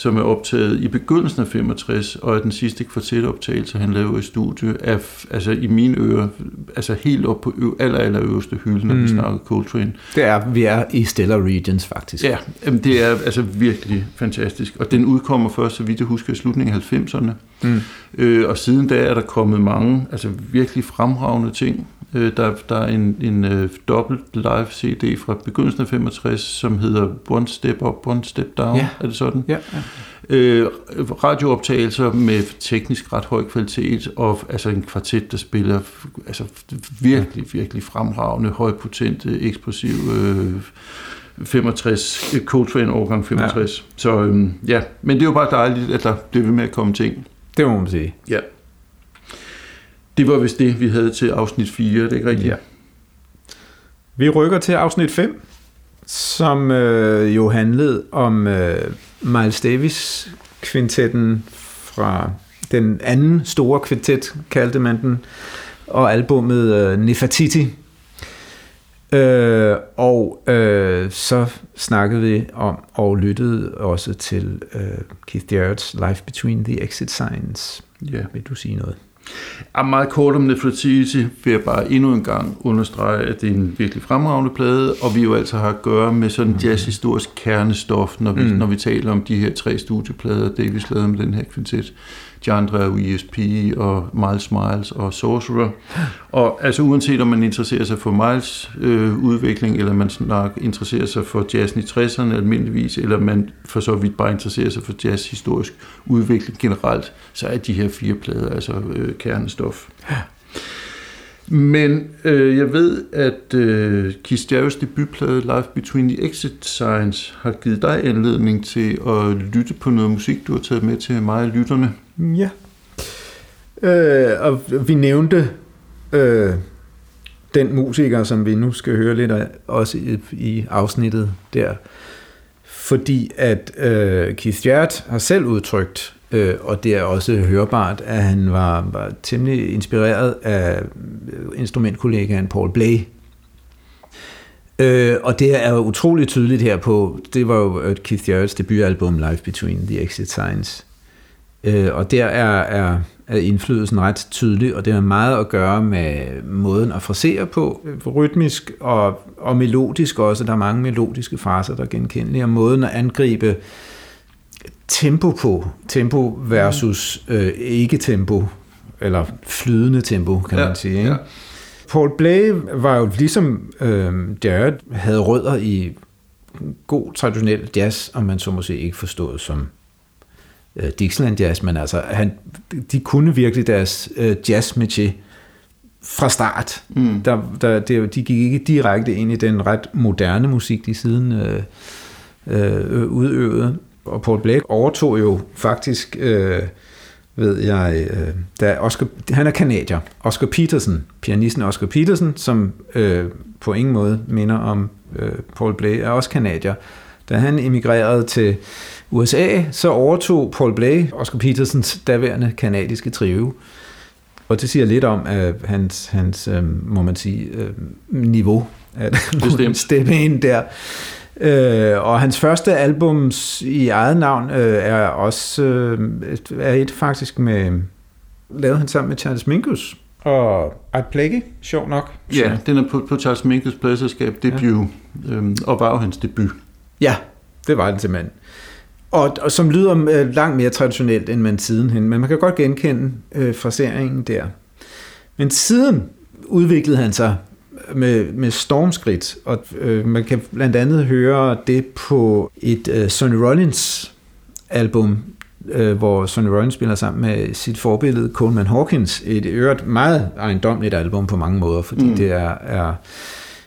[SPEAKER 2] som er optaget i begyndelsen af 65, og er den sidste kvartetoptagelse, han lavede i studiet, er altså i mine ører, altså helt op på ø- aller, aller øverste hylde, når mm. vi snakker Coltrane.
[SPEAKER 1] Det er, vi er i Stellar Regions faktisk.
[SPEAKER 2] Ja, jamen det er altså virkelig fantastisk, og den udkommer først, så vidt jeg husker, i slutningen af 90'erne.
[SPEAKER 1] Mm.
[SPEAKER 2] Øh, og siden da er der kommet mange, altså virkelig fremragende ting. Øh, der, der er en, en uh, dobbelt live CD fra begyndelsen af 65, som hedder One Step Up, One Step Down.
[SPEAKER 1] Ja.
[SPEAKER 2] Er det sådan?
[SPEAKER 1] Ja, ja.
[SPEAKER 2] Øh, radiooptagelser med teknisk ret høj kvalitet, og altså en kvartet, der spiller altså virkelig, virkelig fremragende, højpotente, eksplosive øh, 65, Coltrane årgang 65. Ja. Så øhm, ja, men det er jo bare dejligt, at der bliver ved med at komme ting.
[SPEAKER 1] Det må man sige.
[SPEAKER 2] Ja. Det var vist det, vi havde til afsnit 4, det er ikke rigtigt?
[SPEAKER 1] Ja. Vi rykker til afsnit 5, som øh, jo handlede om øh, Miles Davis kvintetten fra den anden store kvintet, kaldte man den, og albummet øh, Nefertiti. Øh, og øh, så snakkede vi om og lyttede også til øh, Keith Jarrett's Life Between the Exit Signs.
[SPEAKER 2] Ja.
[SPEAKER 1] Vil du sige noget?
[SPEAKER 2] Er meget kort om Nefertiti, vil jeg bare endnu en gang understrege, at det er en virkelig fremragende plade, og vi jo altså har at gøre med sådan jazzhistorisk kernestof, når vi, mm. når vi taler om de her tre studieplader, Davis lavede med den her kvintet. Chandra og ESP og Miles Miles og Sorcerer. Og altså uanset om man interesserer sig for Miles øh, udvikling, eller man snak interesserer sig for jazzen i 60'erne almindeligvis, eller man for så vidt bare interesserer sig for jazz historisk udvikling generelt, så er de her fire plader altså øh, kernestof. Men øh, jeg ved, at øh, Keith Jarrett's debutplade Life Between the Exit Signs har givet dig anledning til at lytte på noget musik, du har taget med til mig og lytterne.
[SPEAKER 1] Ja. Øh, og vi nævnte øh, den musiker, som vi nu skal høre lidt af, også i, i afsnittet der, fordi at øh, Keith Jarrett har selv udtrykt, øh, og det er også hørbart, at han var, var temmelig inspireret af øh, instrumentkollegaen Paul Blay. Øh, og det er jo utroligt tydeligt her på, det var jo øh, Keith Jarrett's debutalbum Live Between the Exit Signs. Øh, og der er, er, er indflydelsen ret tydelig, og det har meget at gøre med måden at frasere på, rytmisk og, og melodisk også. Der er mange melodiske fraser, der er genkendelige, og måden at angribe tempo på, tempo versus øh, ikke-tempo, eller flydende tempo, kan ja, man sige. Ikke? Ja. Paul Blay var jo ligesom øh, Jared, havde rødder i god traditionel jazz, om man så måske ikke forstået som øh, Dixieland Jazz, men altså, han, de kunne virkelig deres øh, jazz métier fra start. Mm. Der, der, det, de gik ikke direkte ind i den ret moderne musik, de siden øh, øh, udøvede. Og Paul Blake overtog jo faktisk, øh, ved jeg, øh, da Oscar, han er kanadier, Oscar Peterson, pianisten Oscar Peterson, som øh, på ingen måde minder om øh, Paul Blake, er også kanadier. Da han emigrerede til USA, så overtog Paul Blay Oscar Petersens daværende kanadiske trio. Og det siger lidt om at hans, hans øh, må man sige, øh, niveau at steppe ind der. Øh, og hans første album i eget navn øh, er også øh, er et faktisk med lavet han sammen med Charles Mingus og Art Plague, sjov nok.
[SPEAKER 2] Ja, den er på, på Charles Mingus pladselskab debut, ja. øhm, og var jo hans debut.
[SPEAKER 1] Ja, det var det simpelthen. Og, og som lyder øh, langt mere traditionelt, end man sidenhen, men man kan godt genkende øh, fraseringen der. Men siden udviklede han sig med, med stormskridt, og øh, man kan blandt andet høre det på et øh, Sonny Rollins album, øh, hvor Sonny Rollins spiller sammen med sit forbillede Coleman Hawkins. Et øvrigt meget ejendomligt album på mange måder, fordi mm. det er, er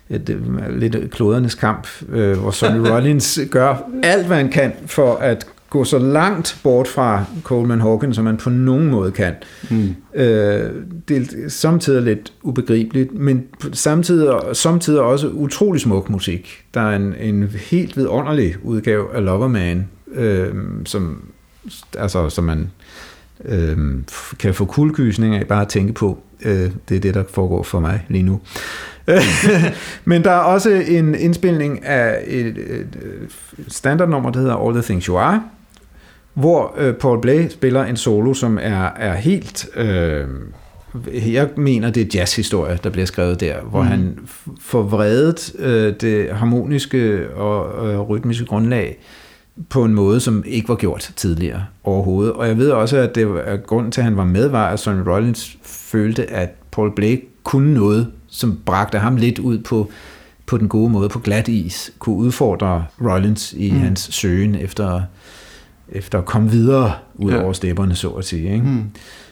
[SPEAKER 1] et, øh, lidt klodernes kamp, øh, hvor Sonny Rollins gør alt, hvad han kan for at gå så langt bort fra Coleman Hawkins, som man på nogen måde kan. Mm. Øh, det er samtidig lidt ubegribeligt, men samtidig, samtidig også utrolig smuk musik. Der er en, en helt vidunderlig udgave af Loverman, øh, som, altså, som man øh, kan få kuldegysning af bare at tænke på. Øh, det er det, der foregår for mig lige nu. Men der er også en indspilning af et, et standardnummer, der hedder All the Things You Are, hvor øh, Paul Blay spiller en solo, som er, er helt... Øh, jeg mener, det er jazzhistorie, der bliver skrevet der, hvor mm. han får vredet øh, det harmoniske og øh, rytmiske grundlag på en måde, som ikke var gjort tidligere overhovedet. Og jeg ved også, at det var, grunden til, at han var med, var, at Sonny Rollins følte, at Paul Blake kunne noget, som bragte ham lidt ud på, på den gode måde, på glat is, kunne udfordre Rollins i mm. hans søgen efter, efter at komme videre ud ja. over stepperne, så at sige. Ikke? Mm.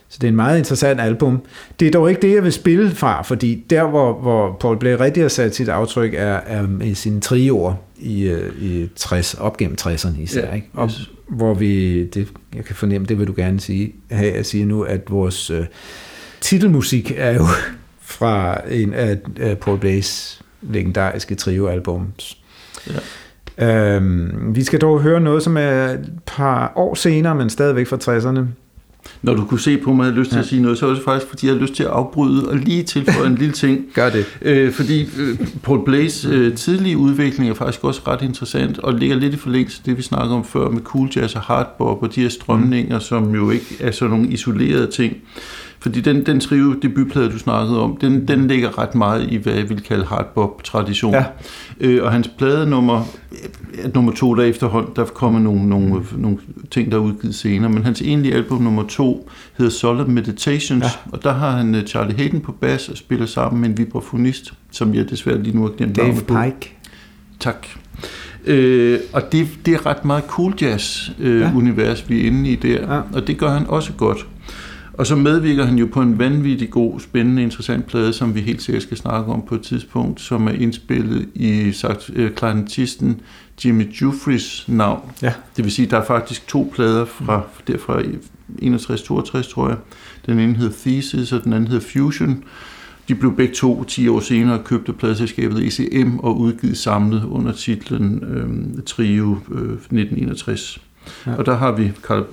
[SPEAKER 1] Så det er en meget interessant album. Det er dog ikke det, jeg vil spille fra, fordi der, hvor, hvor Paul Blay rigtig har sat sit aftryk, er, er med sine trioer i, øh, i 60, op gennem 60'erne især. Ja, ikke? Op, yes. Hvor vi, det, jeg kan fornemme, det vil du gerne sige, have at sige nu, at vores øh, titelmusik er jo fra en af, af Paul Blays legendariske trioalbums. Ja. Øhm, vi skal dog høre noget, som er et par år senere, men stadigvæk fra 60'erne.
[SPEAKER 2] Når du kunne se på mig, at jeg havde lyst til ja. at sige noget, så var det faktisk, fordi jeg havde lyst til at afbryde og lige tilføje en lille ting.
[SPEAKER 1] Gør det.
[SPEAKER 2] Øh, fordi øh, Paul Blays øh, tidlige udvikling er faktisk også ret interessant, og ligger lidt i forlængelse af det, vi snakkede om før med cool jazz og hardbop og de her strømninger, mm. som jo ikke er sådan nogle isolerede ting. Fordi den, den trio debutplade, du snakkede om, den, den ligger ret meget i, hvad jeg vil kalde hardbop-tradition. Ja. Øh, og hans plade nummer, nummer to, der efterhånd, der kommer nogle, nogle, nogle ting, der er udgivet senere, men hans egentlige album nummer to hedder Solid Meditations, ja. og der har han øh, Charlie Hayden på bas og spiller sammen med en vibrafonist, som jeg desværre lige nu har glemt
[SPEAKER 1] Dave Pike.
[SPEAKER 2] Tak. Øh, og det, det er ret meget cool jazz øh, ja. univers, vi er inde i der, ja. og det gør han også godt. Og så medvirker han jo på en vanvittig god, spændende, interessant plade, som vi helt sikkert skal snakke om på et tidspunkt, som er indspillet i sagt, øh, klarinetisten Jimmy Jufries navn. Ja. Det vil sige, der er faktisk to plader fra derfra 61-62, tror jeg. Den ene hedder Thesis, og den anden hedder Fusion. De blev begge to 10 år senere købt af pladselskabet ECM og udgivet samlet under titlen øh, Trio øh, 1961. Ja. Og der har vi Carl,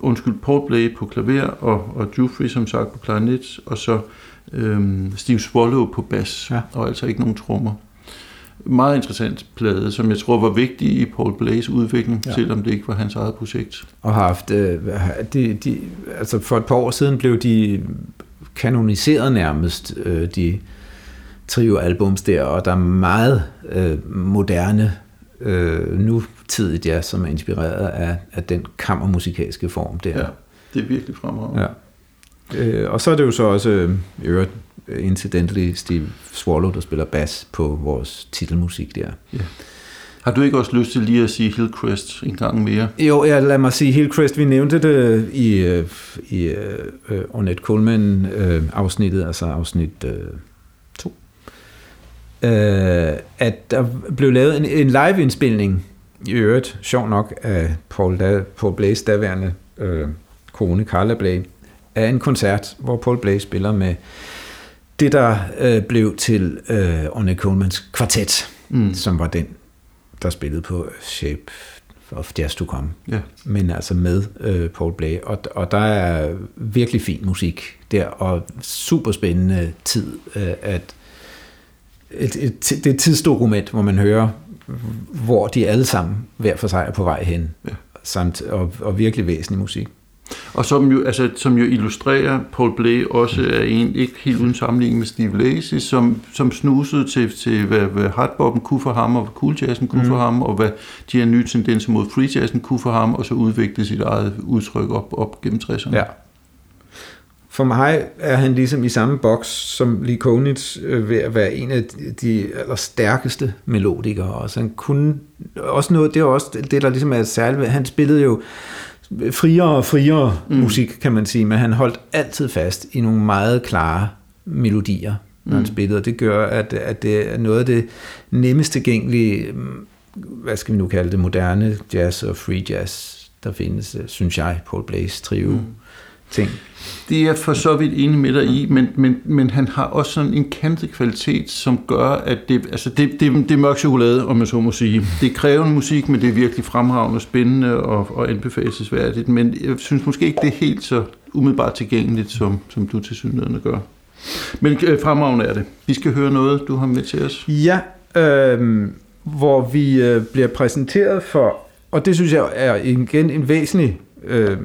[SPEAKER 2] undskyld, Paul Blay på klaver og, og Jufrey som sagt på klarinet, og så øhm, Steve Swallow på bas, ja. og altså ikke nogen trommer. Meget interessant plade, som jeg tror var vigtig i Paul Blays udvikling, ja. selvom det ikke var hans eget projekt.
[SPEAKER 1] Og har haft, øh, de, de, altså for et par år siden blev de kanoniseret nærmest, øh, de trio-albums der, og der er meget øh, moderne øh, nutidigt jazz, som er inspireret af, af den kammermusikalske form der.
[SPEAKER 2] Ja, det er virkelig fremragende.
[SPEAKER 1] Ja. Øh, og så er det jo så også øh, øvrigt incidentally Steve Swallow, der spiller bas på vores titelmusik der. Ja.
[SPEAKER 2] Har du ikke også lyst til lige at sige Hillcrest en gang mere?
[SPEAKER 1] Jo, ja, lad mig sige Hillcrest. Vi nævnte det i, øh, i uh, Ornette Coleman-afsnittet, uh, altså afsnit uh, øh, at der blev lavet en, en live-indspilning, i øvrigt, sjov nok, af Paul, da, Paul Blaze daværende øh, kone, Carla Blay, af en koncert, hvor Paul Blaze spiller med det, der øh, blev til øh, Ornette Colemans kvartet, mm. som var den, der spillede på Shape of Jazz to Come. Ja. Men altså med øh, Paul Blay. Og, og der er virkelig fin musik der, og super spændende tid øh, at et, et, det er et tidsdokument, hvor man hører, hvor de alle sammen hver for sig er på vej hen. Ja. Samt, og, og virkelig væsentlig musik.
[SPEAKER 2] Og som jo, altså, som jo illustrerer Paul Blay også er en, ikke helt uden sammenligning med Steve Lacy, som, som snusede til, til hvad, hvad hardboppen kunne for ham, og hvad cool jazzen kunne mm. for ham, og hvad de her nye tendenser mod free jazzen kunne for ham, og så udviklede sit eget udtryk op, op gennem 60'erne.
[SPEAKER 1] Ja, for mig er han ligesom i samme boks som Lee Konitz øh, ved at være en af de allerstærkeste melodikere. Og så han kunne også noget, det er også det, der ligesom er særligt. Han spillede jo friere og friere mm. musik, kan man sige, men han holdt altid fast i nogle meget klare melodier, når mm. han spillede. Og det gør, at, at det er noget af det nemmest tilgængelige, mm, hvad skal vi nu kalde det, moderne jazz og free jazz, der findes, synes jeg, Paul Blaze trio. Mm ting.
[SPEAKER 2] Det er for så vidt enig med dig i, men, men, men han har også sådan en kantet kvalitet, som gør, at det, altså det, det, det er mørk chokolade, om man så må sige. Det er krævende musik, men det er virkelig fremragende, spændende og, og anbefalesværdigt, men jeg synes måske ikke, det er helt så umiddelbart tilgængeligt, som, som du til synligheden gør. Men øh, fremragende er det. Vi skal høre noget, du har med til os.
[SPEAKER 1] Ja, øh, hvor vi øh, bliver præsenteret for, og det synes jeg er igen en væsentlig øh,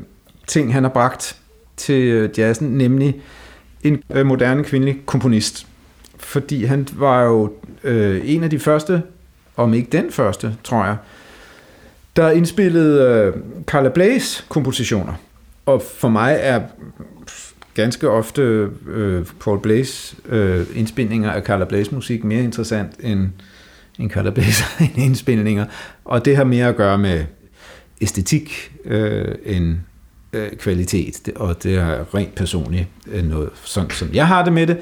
[SPEAKER 1] ting, han har bragt til øh, jazzen, nemlig en øh, moderne kvindelig komponist. Fordi han var jo øh, en af de første, om ikke den første, tror jeg, der indspillede øh, Carla Blaze kompositioner. Og for mig er ganske ofte øh, Paul Blaze øh, indspilninger af Carla Blaze musik mere interessant end, end Carla Blaze indspilninger. Og det har mere at gøre med æstetik øh, end øh, kvalitet, og det er rent personligt øh, noget, sådan som jeg har det med det.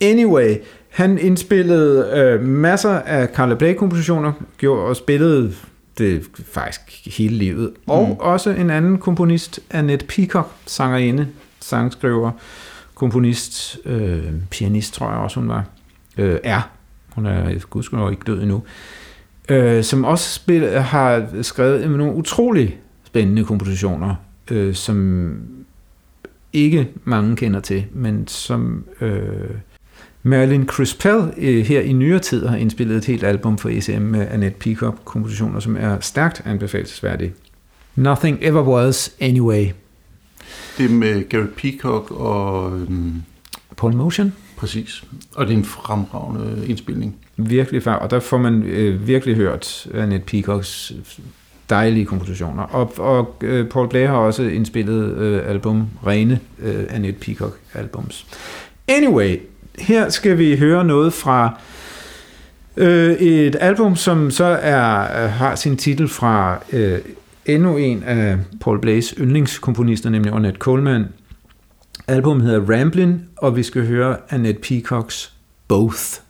[SPEAKER 1] Anyway, han indspillede øh, masser af Carla Blake-kompositioner, gjorde og spillede det faktisk hele livet. Mm. Og også en anden komponist, Annette Peacock, sangerinde, sangskriver, komponist, øh, pianist, tror jeg også hun var, øh, er. Hun er gudskelov ikke død endnu. Øh, som også spil, har skrevet nogle utrolig spændende kompositioner øh, som ikke mange kender til, men som øh, Marilyn Crispell øh, her i nyere tid har indspillet et helt album for ECM med Annette Peacock kompositioner, som er stærkt anbefalesværdige. Nothing Ever Was Anyway.
[SPEAKER 2] Det er med Gary Peacock og... Øhm,
[SPEAKER 1] Paul Motion.
[SPEAKER 2] Præcis. Og det er en fremragende indspilning.
[SPEAKER 1] Virkelig og der får man øh, virkelig hørt Annette Peacocks dejlige kompositioner. Og, og øh, Paul Blair har også indspillet øh, album, rene øh, Annette Peacock albums. Anyway, her skal vi høre noget fra øh, et album, som så er øh, har sin titel fra øh, endnu en af Paul Blais yndlingskomponister, nemlig Ornette Coleman. Albummet hedder Ramblin', og vi skal høre Annette Peacocks Both.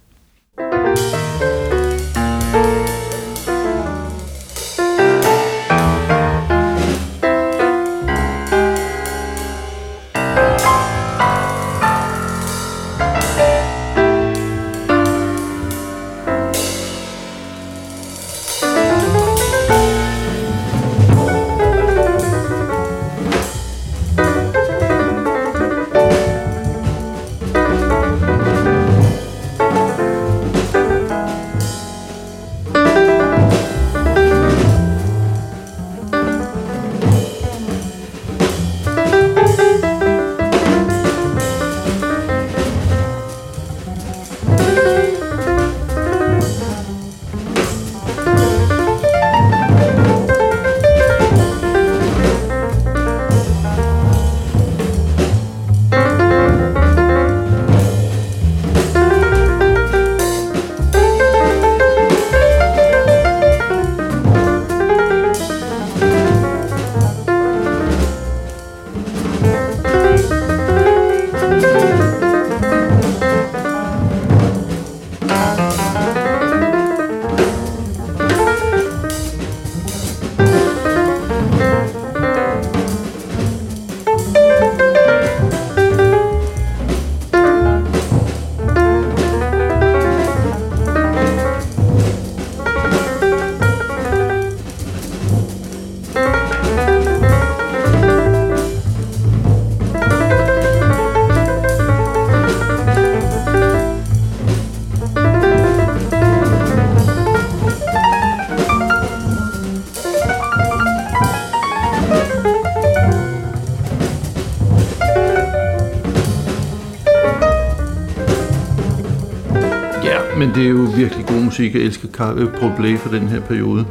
[SPEAKER 2] Musik. Jeg elsker øh, Paul Blay for den her periode.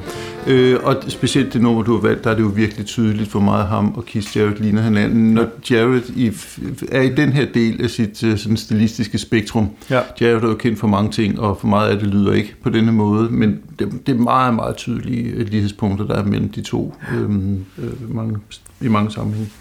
[SPEAKER 2] Øh, og specielt det nummer, du har valgt, der er det jo virkelig tydeligt, hvor meget ham og Keith Jarrett ligner hinanden. Når Jarrett i, er i den her del af sit øh, sådan stilistiske spektrum. Ja. Jarrett er jo kendt for mange ting, og for meget af det lyder ikke på denne måde, men det, det er meget, meget tydelige øh, lighedspunkter, der er mellem de to øh, øh, mange, i mange sammenhænge.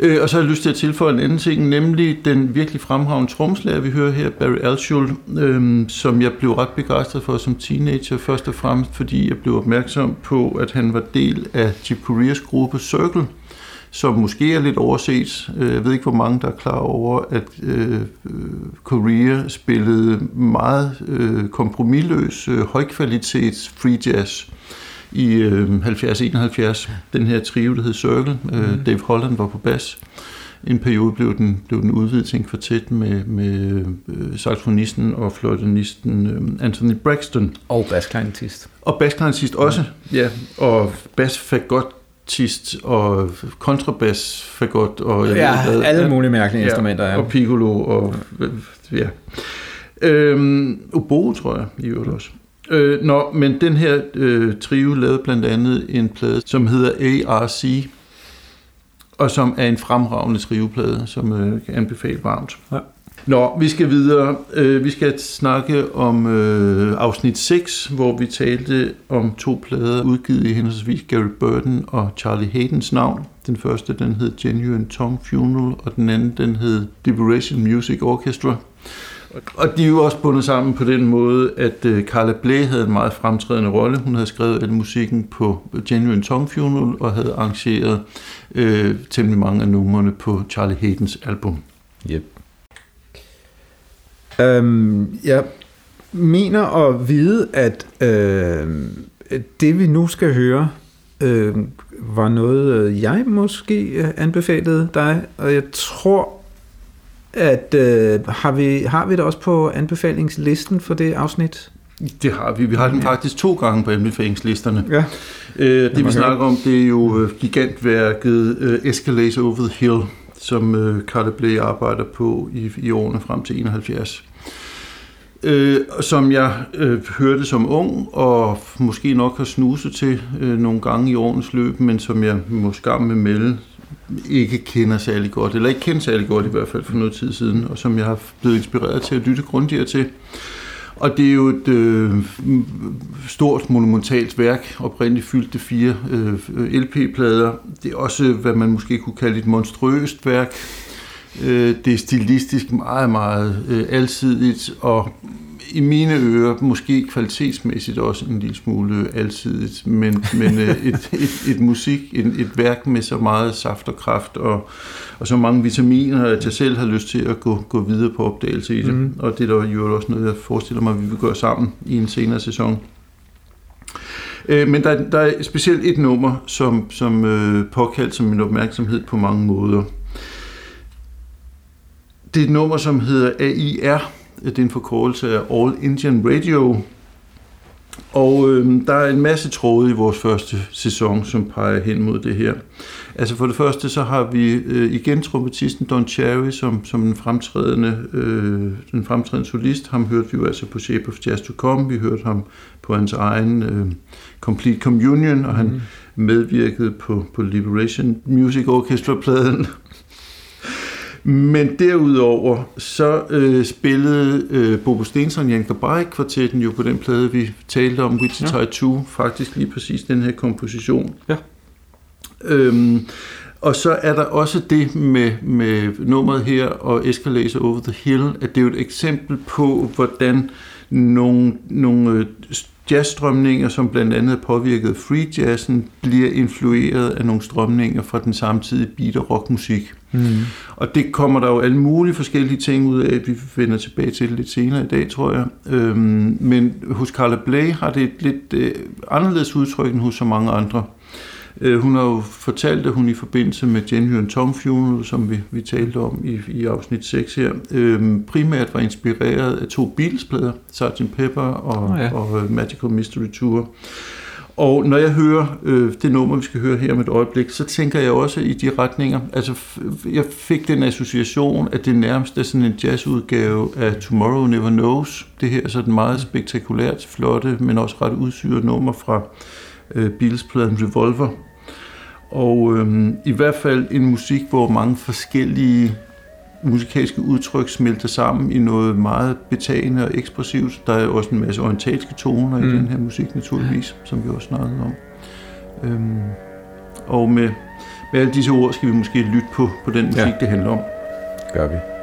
[SPEAKER 2] Øh, og så har jeg lyst til at tilføje en anden ting, nemlig den virkelig fremragende tromslærer, vi hører her, Barry Altschul, øh, som jeg blev ret begejstret for som teenager, først og fremmest fordi jeg blev opmærksom på, at han var del af Chip Coreas gruppe Circle, som måske er lidt overset. Øh, jeg ved ikke, hvor mange der er klar over, at øh, Korea spillede meget øh, kompromilløs, øh, højkvalitets free jazz i øh, 70-71. Den her trio, der hed Circle. Øh, mm. Dave Holland var på bas. En periode blev den, blev den udvidet til en kvartet med, med øh, saxofonisten og fløjtenisten øh, Anthony Braxton.
[SPEAKER 1] Og baskleinetist.
[SPEAKER 2] Og baskleinetist også, ja. ja. Og basfagotist og kontrabas fagot og
[SPEAKER 1] ja, ved, alle mulige mærkelige ja, instrumenter. Ja.
[SPEAKER 2] Og piccolo og ja. Øhm, oboe, tror jeg, i øvrigt også. Øh, nå, men den her øh, trio lavede blandt andet en plade, som hedder ARC, og som er en fremragende trioplade, som øh, kan anbefale varmt. Ja. Nå, vi skal videre. Øh, vi skal snakke om øh, afsnit 6, hvor vi talte om to plader udgivet i henholdsvis Gary Burton og Charlie Haydens navn. Den første, den hed Genuine Tongue Funeral, og den anden, den hed Liberation Music Orchestra. Og de er jo også bundet sammen på den måde, at uh, Carla Bley havde en meget fremtrædende rolle. Hun havde skrevet al musikken på Genuine Tongue Funeral og havde arrangeret uh, temmelig mange af numrene på Charlie Haydens album.
[SPEAKER 1] Yep. Um, jeg mener at vide, at uh, det vi nu skal høre, uh, var noget, jeg måske anbefalede dig, og jeg tror at øh, har, vi, har vi det også på anbefalingslisten for det afsnit?
[SPEAKER 2] Det har vi. Vi har den faktisk to gange på anbefalingslisterne.
[SPEAKER 1] Ja.
[SPEAKER 2] Øh, det vi snakker om, det er jo øh, gigantværket øh, Escalator Over the Hill, som øh, Carter Bley arbejder på i, i årene frem til 71. Øh, som jeg øh, hørte som ung, og måske nok har snuset til øh, nogle gange i årenes løb, men som jeg måske med melde ikke kender særlig godt, eller ikke kender særlig godt i hvert fald for noget tid siden, og som jeg har blevet inspireret til at lytte grundigere til. Og det er jo et øh, stort monumentalt værk, oprindeligt fyldte fire øh, LP-plader. Det er også, hvad man måske kunne kalde et monstrøst værk. Øh, det er stilistisk meget, meget øh, alsidigt, og i mine ører måske kvalitetsmæssigt også en lille smule alsidigt, men, men øh, et, et, et musik, et, et værk med så meget saft og kraft og, og så mange vitaminer, at jeg selv har lyst til at gå, gå videre på opdagelse i det. Mm. Og det er der jo også noget, jeg forestiller mig, at vi vil gøre sammen i en senere sæson. Øh, men der, der er specielt et nummer, som, som øh, påkaldt som min opmærksomhed på mange måder. Det er et nummer, som hedder AIR, det er en forkortelse af All Indian Radio. Og øh, der er en masse tråde i vores første sæson, som peger hen mod det her. Altså for det første, så har vi øh, igen trompetisten Don Cherry som, som en fremtrædende, øh, en fremtrædende solist. Ham hørte vi jo altså på Shape of Jazz to Come. Vi hørte ham på hans egen øh, Complete Communion, og han mm. medvirkede på, på Liberation Music Orchestra-pladen. Men derudover så øh, spillede øh, Bobo Stensson Jan Gabay kvartetten jo på den plade, vi talte om, Wichita ja. 2, faktisk lige præcis den her komposition. Ja. Øhm, og så er der også det med, med nummeret her og Escalator Over the Hill, at det er jo et eksempel på, hvordan nogle, nogle øh, jazzstrømninger, som blandt andet påvirkede free jazzen, bliver influeret af nogle strømninger fra den samtidige beat- og rockmusik. Mm. Og det kommer der jo alle mulige forskellige ting ud af, vi vender tilbage til lidt senere i dag, tror jeg. Øhm, men hos Carla Bley har det et lidt øh, anderledes udtryk end hos så mange andre. Øh, hun har jo fortalt, at hun i forbindelse med Genuine Tongue Funeral, som vi, vi talte om i, i afsnit 6 her, øh, primært var inspireret af to Beatles-plader, Sgt. Pepper og, oh, ja. og uh, Magical Mystery Tour. Og når jeg hører øh, det nummer, vi skal høre her om et øjeblik, så tænker jeg også i de retninger. Altså, jeg fik den association, at det nærmest er sådan en jazzudgave af Tomorrow Never Knows. Det her er sådan meget spektakulært, flotte, men også ret udsyret nummer fra øh, Beatles-pladen Revolver. Og øh, i hvert fald en musik, hvor mange forskellige musikalske udtryk smelter sammen i noget meget betagende og ekspressivt. Der er også en masse orientalske toner mm. i den her musik naturligvis, som vi også snakkede om. Øhm, og med, med alle disse ord skal vi måske lytte på, på den musik, ja. det handler om.
[SPEAKER 1] Gør vi.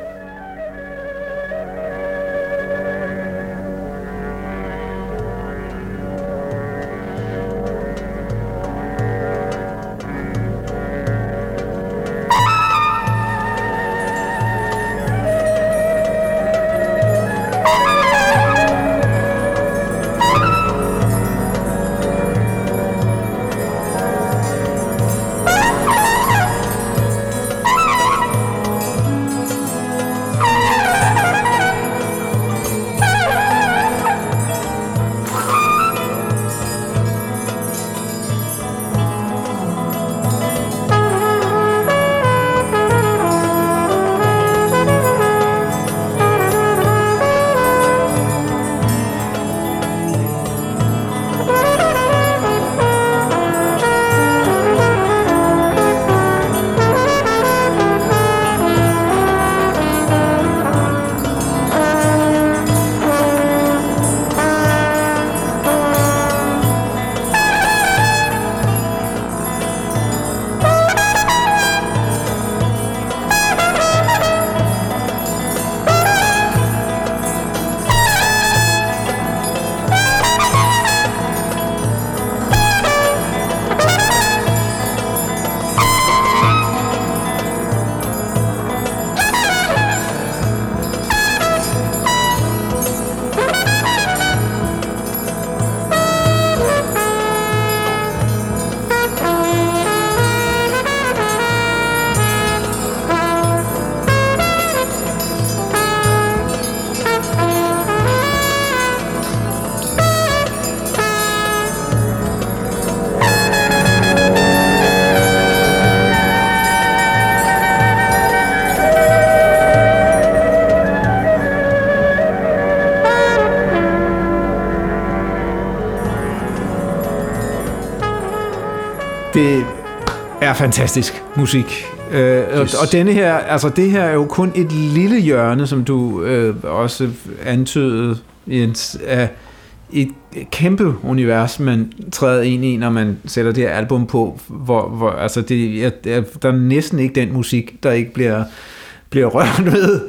[SPEAKER 1] Fantastisk musik. Øh, og,
[SPEAKER 2] Yes.
[SPEAKER 1] og denne her, altså det her er jo kun et lille hjørne, som du øh, også antydede, Jens, af et kæmpe univers, man træder ind i, når man sætter det her album på, hvor, hvor altså det, jeg, jeg, der er næsten ikke den musik, der ikke bliver, bliver rørt ved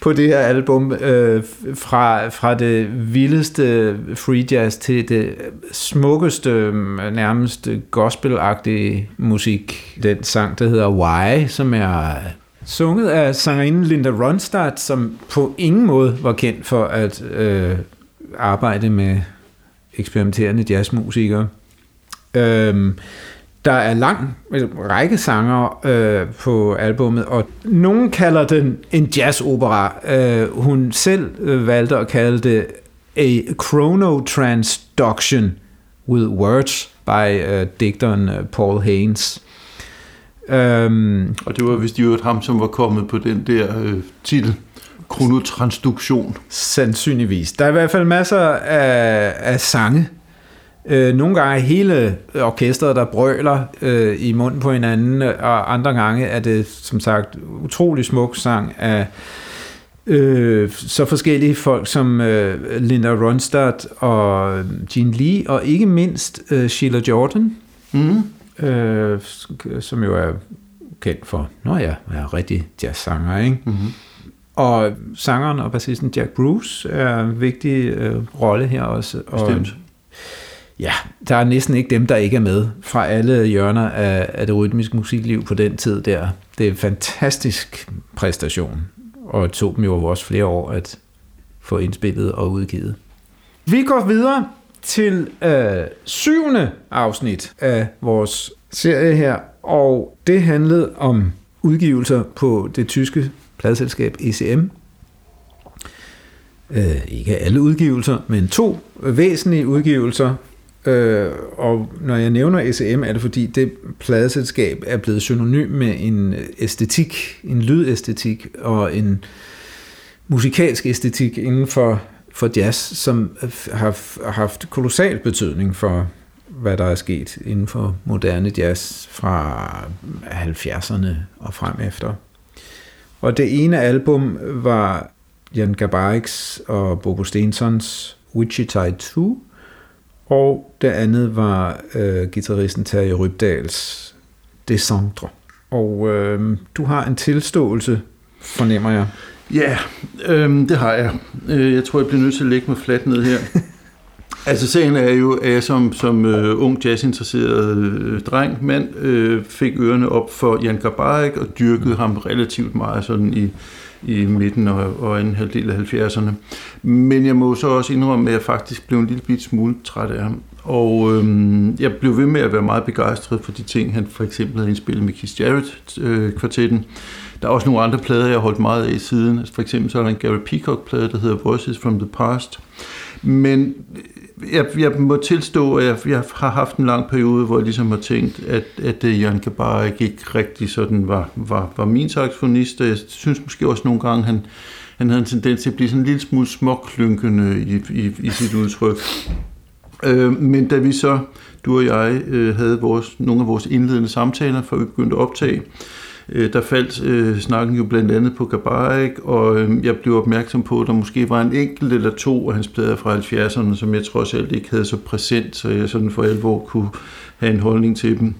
[SPEAKER 1] på det her album, øh, fra, fra det vildeste free jazz til det smukkeste, nærmest gospelagtige musik. Den sang, der hedder Why, som er sunget af sangerinden Linda Ronstadt, som på ingen måde var kendt for at øh, arbejde med eksperimenterende jazzmusikere. Øhm, der er lang række sanger øh, på albummet, og nogen kalder den en jazzopera. Øh, hun selv øh, valgte at kalde det a chronotransduction with words by øh, digteren øh, Paul Haynes. Øhm,
[SPEAKER 2] Og det var vist i øvrigt ham, som var kommet på den der øh, titel, kronotransduktion.
[SPEAKER 1] Sandsynligvis. Der er i hvert fald masser af, af sange. Øh, nogle gange er hele orkestret, der brøler øh, i munden på hinanden, og andre gange er det, som sagt, utrolig smuk sang af øh, så forskellige folk som øh, Linda Ronstadt og Jean Lee, og ikke mindst øh, Sheila Jordan,
[SPEAKER 2] Mm.
[SPEAKER 1] Øh, som jo er kendt for, nå ja, er rigtig jazzsanger, ikke?
[SPEAKER 2] Mm-hmm.
[SPEAKER 1] Og sangeren og bassisten Jack Bruce er en vigtig øh, rolle her også. Og,
[SPEAKER 2] Bestemt.
[SPEAKER 1] ja, der er næsten ikke dem, der ikke er med fra alle hjørner af, af det rytmiske musikliv på den tid der. Det er en fantastisk præstation, og det tog dem jo også flere år at få indspillet og udgivet. Vi går videre til øh, syvende afsnit af vores serie her, og det handlede om udgivelser på det tyske pladselskab ECM. Øh, ikke alle udgivelser, men to væsentlige udgivelser. Øh, og når jeg nævner ECM, er det fordi det pladeselskab er blevet synonym med en æstetik, en lydæstetik og en musikalsk æstetik inden for, for jazz, som har haft kolossal betydning for, hvad der er sket inden for moderne jazz fra 70'erne og frem efter. Og det ene album var Jan Gabariks og Bobo Stensons Wichita 2, og det andet var øh, gitarristen Terje Rybdals Descendre. Og øh, du har en tilståelse, fornemmer jeg.
[SPEAKER 2] Ja, øhm, det har jeg. Øh, Jeg tror, jeg bliver nødt til at lægge mig fladt ned her. altså sagen er jo, at jeg som, som øh, ung jazzinteresseret øh, dreng, mand, øh, fik ørerne op for Jan Garbarek og dyrkede ham relativt meget sådan i, i midten og, og anden halvdel af 70'erne. Men jeg må så også indrømme, at jeg faktisk blev en lille bit smule træt af ham. Og øhm, jeg blev ved med at være meget begejstret for de ting, han for eksempel havde indspillet med Keith Jarrett-kvartetten. Der er også nogle andre plader, jeg har holdt meget af siden. Altså for eksempel så er der en Gary Peacock-plade, der hedder Voices from the Past. Men jeg, jeg må tilstå, at jeg, jeg har haft en lang periode, hvor jeg ligesom har tænkt, at, at øh, Jan Gabarek ikke rigtig sådan var, var, var min saxofonist. Jeg synes måske også nogle gange, han, han havde en tendens til at blive sådan en lille smule småklynkende i, i, i sit udtryk. Øh, men da vi så, du og jeg, øh, havde vores, nogle af vores indledende samtaler, før vi begyndte at optage, øh, der faldt øh, snakken jo blandt andet på Kabarik, og øh, jeg blev opmærksom på, at der måske var en enkelt eller to af hans plader fra 70'erne, som jeg trods alt ikke havde så præsent, så jeg sådan for alvor kunne have en holdning til dem.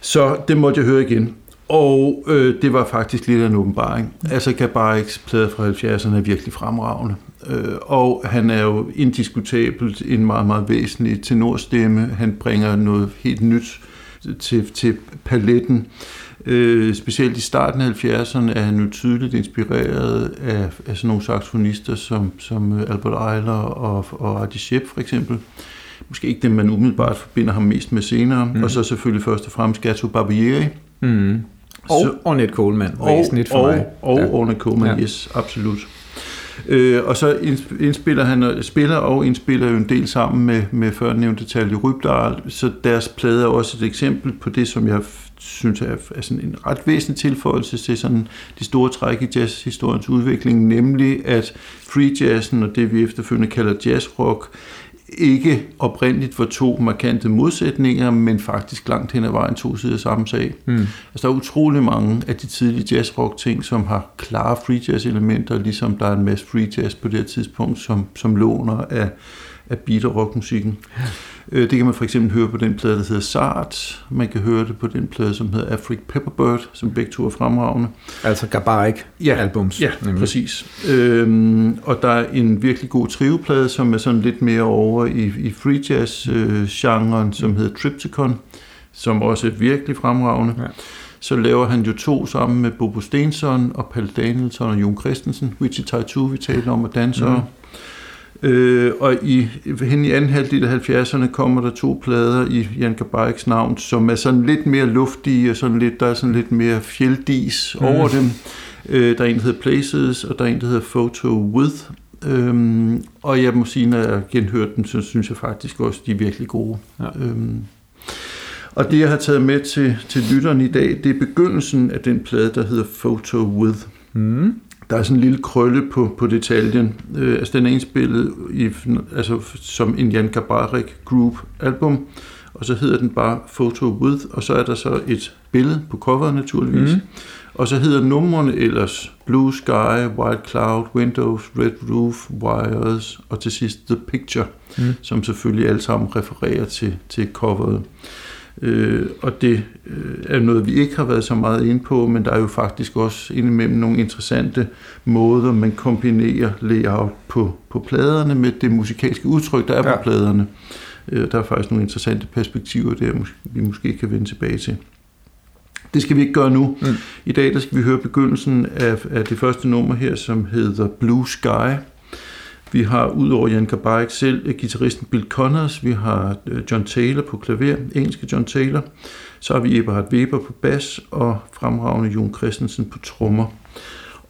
[SPEAKER 2] Så det måtte jeg høre igen. Og øh, det var faktisk lidt af en åbenbaring. Altså Gabareks plade fra 70'erne er virkelig fremragende. Øh, og han er jo indiskutabelt en meget, meget væsentlig tenorstemme. Han bringer noget helt nyt til, til paletten. Øh, specielt i starten af 70'erne er han jo tydeligt inspireret af, af sådan nogle saxofonister som, som Albert Eiler og, og Artie Shepp for eksempel. Måske ikke dem, man umiddelbart forbinder ham mest med senere. Mm. Og så selvfølgelig først og fremmest Gato Barbieri.
[SPEAKER 1] Mm. Og
[SPEAKER 2] Så-
[SPEAKER 1] Ornette Coleman,
[SPEAKER 2] og,
[SPEAKER 1] væsentligt for
[SPEAKER 2] og,
[SPEAKER 1] mig.
[SPEAKER 2] Og
[SPEAKER 1] Ja.
[SPEAKER 2] Orne Coleman,
[SPEAKER 1] Ja.
[SPEAKER 2] yes, absolut. Øh, og så indsp- indspiller han spiller og indspiller jo en del sammen med, med førnævnte Talje Rybdal, så deres plade er også et eksempel på det, som jeg synes er, er sådan en ret væsentlig tilføjelse til sådan de store træk i jazzhistoriens udvikling, nemlig at free jazzen og det vi efterfølgende kalder jazzrock, ikke oprindeligt var to markante modsætninger, men faktisk langt hen ad vejen to sider samme sag. Mm. Altså, der er utrolig mange af de tidlige jazzrock ting, som har klare free jazz elementer, ligesom der er en masse free jazz på det her tidspunkt, som, som låner af, af beat og rockmusikken. Øh, det kan man for eksempel høre på den plade, der hedder Sart. Man kan høre det på den plade, som hedder Afric Pepperbird, som begge to er fremragende.
[SPEAKER 1] Altså Gabarik
[SPEAKER 2] ja,
[SPEAKER 1] albums.
[SPEAKER 2] Ja, nemlig. præcis. Øhm, og der er en virkelig god triveplade, som er sådan lidt mere over i, i free jazz-genren, øh, som hedder Triptychon, som også er virkelig fremragende. Ja. Så laver han jo to sammen med Bobo Stensson og Paul Danielson og Jon Christensen, Richie Taitu, vi taler om, og dansere. Mm. Øh, og i, hen i anden halvdel af 70'erne kommer der to plader i Jan Gabariks navn, som er sådan lidt mere luftige, og sådan lidt, der er sådan lidt mere fjelddis mm. over dem. Øh, der er en, der hedder Places, og der er en, der hedder Photo With. Øhm, og jeg må sige, når jeg genhørte dem, så synes jeg faktisk også, de er virkelig gode. Ja. Øhm, og det, jeg har taget med til, til lytteren i dag, det er begyndelsen af den plade, der hedder Photo With. Mm. Der er sådan en lille krølle på, på detaljen. Øh, altså, den er indspillet i, altså, som en Jan Gabarik Group album, og så hedder den bare Photo With, og så er der så et billede på coveret naturligvis. Mm. Og så hedder numrene ellers Blue Sky, White Cloud, Windows, Red Roof, Wires, og til sidst The Picture, mm. som selvfølgelig alle sammen refererer til, til coveret. Øh, og det øh, er noget, vi ikke har været så meget inde på, men der er jo faktisk også indimellem nogle interessante måder, man kombinerer layout på, på pladerne med det musikalske udtryk, der er ja. på pladerne. Øh, der er faktisk nogle interessante perspektiver der, vi måske kan vende tilbage til. Det skal vi ikke gøre nu. Mm. I dag der skal vi høre begyndelsen af, af det første nummer her, som hedder Blue Sky. Vi har udover Jan Gabarik selv øh, gitarristen Bill Connors, vi har øh, John Taylor på klaver, engelske John Taylor, så har vi Eberhard Weber på bas og fremragende Jon Christensen på trommer.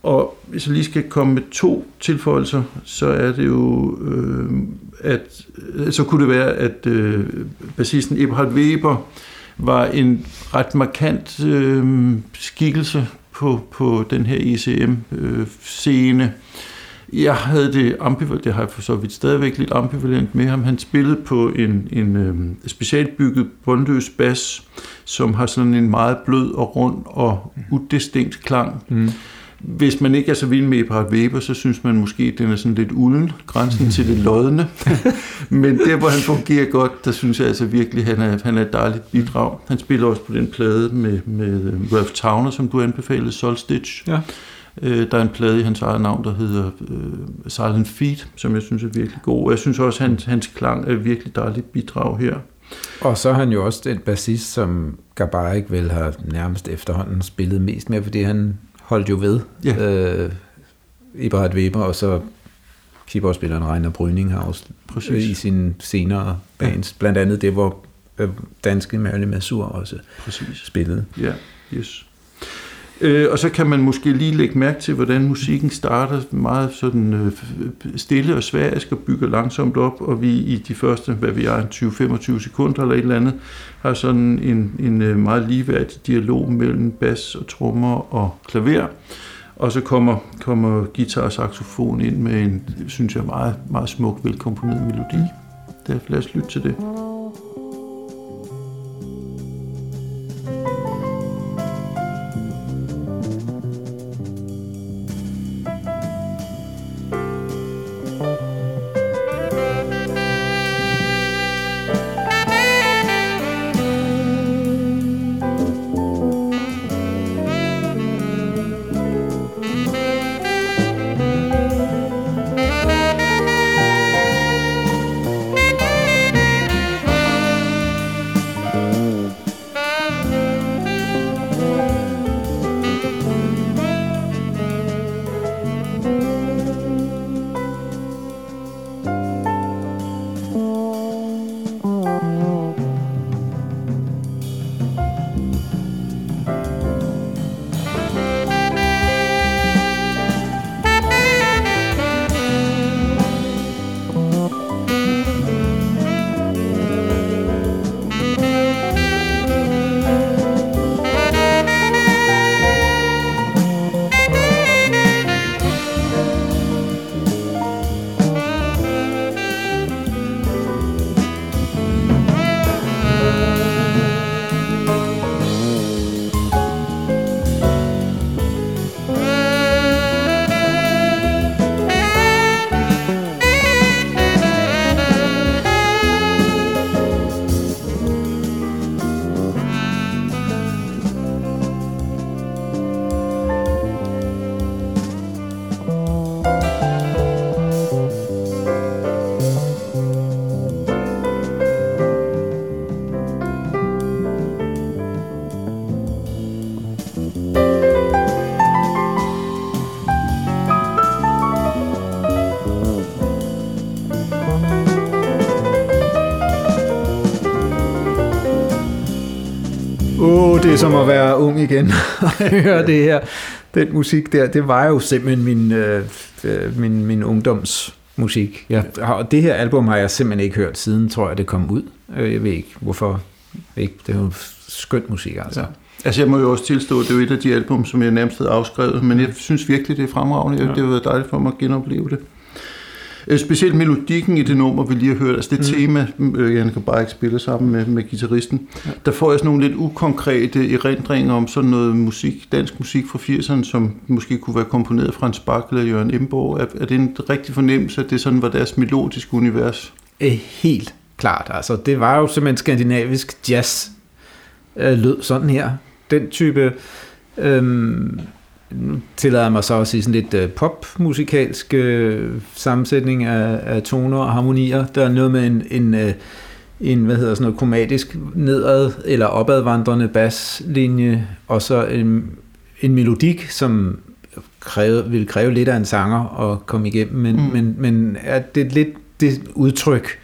[SPEAKER 2] Og hvis jeg lige skal komme med to tilføjelser, så er det jo, øh, at øh, så kunne det være, at øh, bassisten Eberhard Weber var en ret markant øh, skikkelse på, på den her ECM-scene. Øh, jeg havde det ambivalent, det har jeg for så vidt stadigvæk lidt ambivalent med ham. Han spillede på en, en øh, specialbygget bundløs bas, som har sådan en meget blød og rund og udistinkt klang. Mm. Hvis man ikke er så vild med Eberhard Weber, så synes man måske, at den er sådan lidt ulden, grænsen til det lodne. Men der, hvor han fungerer godt, der synes jeg altså virkelig, at han er, han er et dejligt bidrag. Han spiller også på den plade med, med øh, Ralph Towner, som du anbefalede, Solstitch. Ja Øh, der er en plade i hans eget navn, der hedder øh, Silent Feet, som jeg synes er virkelig god. Jeg synes også, at hans, hans klang er virkelig dejligt bidrag her.
[SPEAKER 1] Og så er han jo også den bassist, som Gabarik vel har nærmest efterhånden spillet mest med, fordi han holdt jo ved ja. øh, Eberhard Weber, og så keyboardspilleren Reiner Bryninghaus Præcis. i sine senere bands. Ja. Blandt andet det, hvor øh, danske Marilyn Masur også Præcis. spillede.
[SPEAKER 2] Ja, yes. Øh, og så kan man måske lige lægge mærke til, hvordan musikken starter meget sådan øh, stille og sværisk og bygger langsomt op, og vi i de første, hvad vi er, 20-25 sekunder eller et eller andet, har sådan en, en øh, meget ligeværdig dialog mellem bas og trommer og klaver. Og så kommer, kommer guitar og saxofon ind med en, synes jeg, meget, meget smuk, velkomponeret melodi. Der, lad os lytte til det.
[SPEAKER 1] Er som at være ung igen og høre det her. Den musik der, det var jo simpelthen min, øh, øh min, min ungdomsmusik. Ja. Og det her album har jeg simpelthen ikke hørt siden, tror jeg, det kom ud. Øh, jeg ved ikke, hvorfor. Ikke. Det er jo skønt musik, altså. Ja.
[SPEAKER 2] Altså jeg må jo også tilstå, at det er jo et af de album, som jeg nærmest havde afskrevet, men jeg synes virkelig, det er fremragende. Ja. Det har været dejligt for mig at genopleve det. Øh, specielt melodikken i det nummer, vi lige har hørt, altså det mm. tema, øh, Jan kan bare ikke spille sammen med, med guitaristen, ja. der får jeg sådan nogle lidt ukonkrete erindringer om sådan noget musik, dansk musik fra 80'erne, som måske kunne være komponeret fra en Bach eller Jørgen Emborg. Er, er det en rigtig fornemmelse, at det sådan var deres melodiske univers?
[SPEAKER 1] Helt klart. Altså, det var jo simpelthen skandinavisk jazz øh, lød sådan her. Den type øhm, nu tillader jeg mig så at sige sådan lidt uh, popmusikalsk uh, sammensætning af, af toner og harmonier. Der er noget med en, en, uh, en hvad hedder sådan noget, kromatisk nedad eller opadvandrende baslinje, og så en, en melodik, som kræve, vil kræve lidt af en sanger at komme igennem, men, mm. men, men er det lidt det udtryk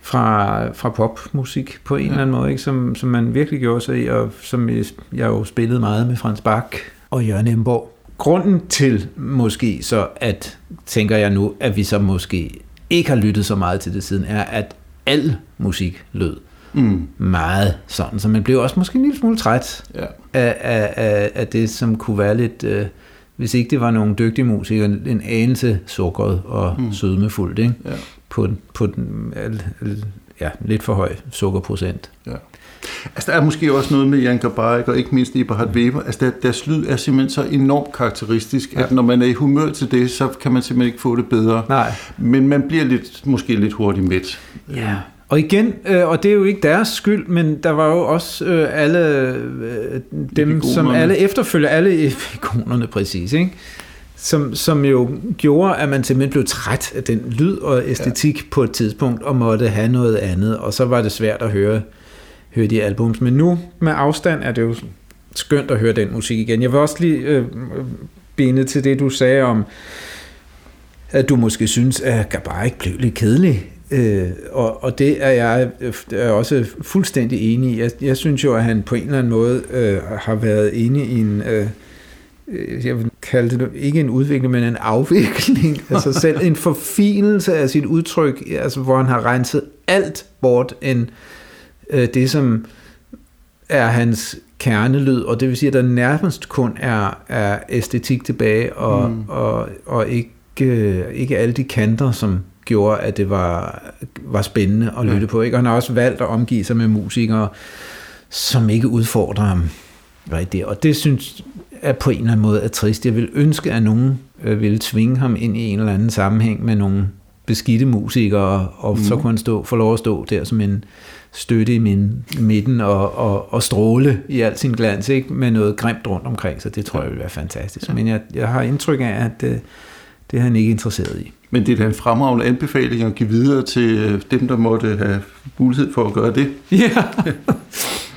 [SPEAKER 1] fra, fra popmusik på en ja. eller anden måde, ikke? Som, som man virkelig gjorde sig i, og som jeg, jeg jo spillede meget med Frans Bach og Jørgen Emborg. Grunden til måske så, at tænker jeg nu, at vi så måske ikke har lyttet så meget til det siden, er, at al musik lød mm. meget sådan, så man blev også måske en lille smule træt ja. af, af, af, af det, som kunne være lidt, øh, hvis ikke det var nogle dygtige musikere, en anelse sukkeret og mm. sødmefuldt, ikke? Ja. På, på den ja, lidt for høj sukkerprocent. Ja.
[SPEAKER 2] Altså, der er måske også noget med Jan Gabarek, og ikke mindst Eberhard Weber. Altså, der, deres lyd er simpelthen så enormt karakteristisk, ja. at når man er i humør til det, så kan man simpelthen ikke få det bedre. Nej. Men man bliver lidt, måske lidt hurtigt midt.
[SPEAKER 1] Ja. Og igen, øh, og det er jo ikke deres skyld, men der var jo også øh, alle øh, dem, Ikonerne. som alle efterfølger, alle ikonerne præcis, ikke? Som, som jo gjorde, at man simpelthen blev træt af den lyd og æstetik ja. på et tidspunkt, og måtte have noget andet, og så var det svært at høre høre de albums. Men nu med afstand er det jo skønt at høre den musik igen. Jeg vil også lige øh, binde til det, du sagde om, at du måske synes, at Gabar ikke blev lidt kedelig. Øh, og, og det er jeg øh, er også fuldstændig enig i. Jeg, jeg synes jo, at han på en eller anden måde øh, har været inde i en... Øh, øh jeg vil kalde det ikke en udvikling, men en afvikling af sig selv, en forfinelse af sit udtryk, altså hvor han har renset alt bort, en, øh, det, som er hans kernelyd, og det vil sige, at der nærmest kun er, er æstetik tilbage, og, mm. og, og ikke, øh, ikke alle de kanter, som gjorde, at det var, var spændende at lytte ja. på. Ikke? Og han har også valgt at omgive sig med musikere, som ikke udfordrer ham rigtigt. Og det synes jeg på en eller anden måde er trist. Jeg vil ønske, at nogen øh, ville tvinge ham ind i en eller anden sammenhæng med nogle beskidte musikere, og mm. så kunne han stå, få lov at stå der som en, støtte i min midten og, og, og stråle i al sin glans, ikke? med noget grimt rundt omkring, så det tror jeg vil være fantastisk. Men jeg, jeg har indtryk af, at det, øh, det er han ikke interesseret i.
[SPEAKER 2] Men det er da en fremragende anbefaling at give videre til øh, dem, der måtte have mulighed for at gøre det. Ja.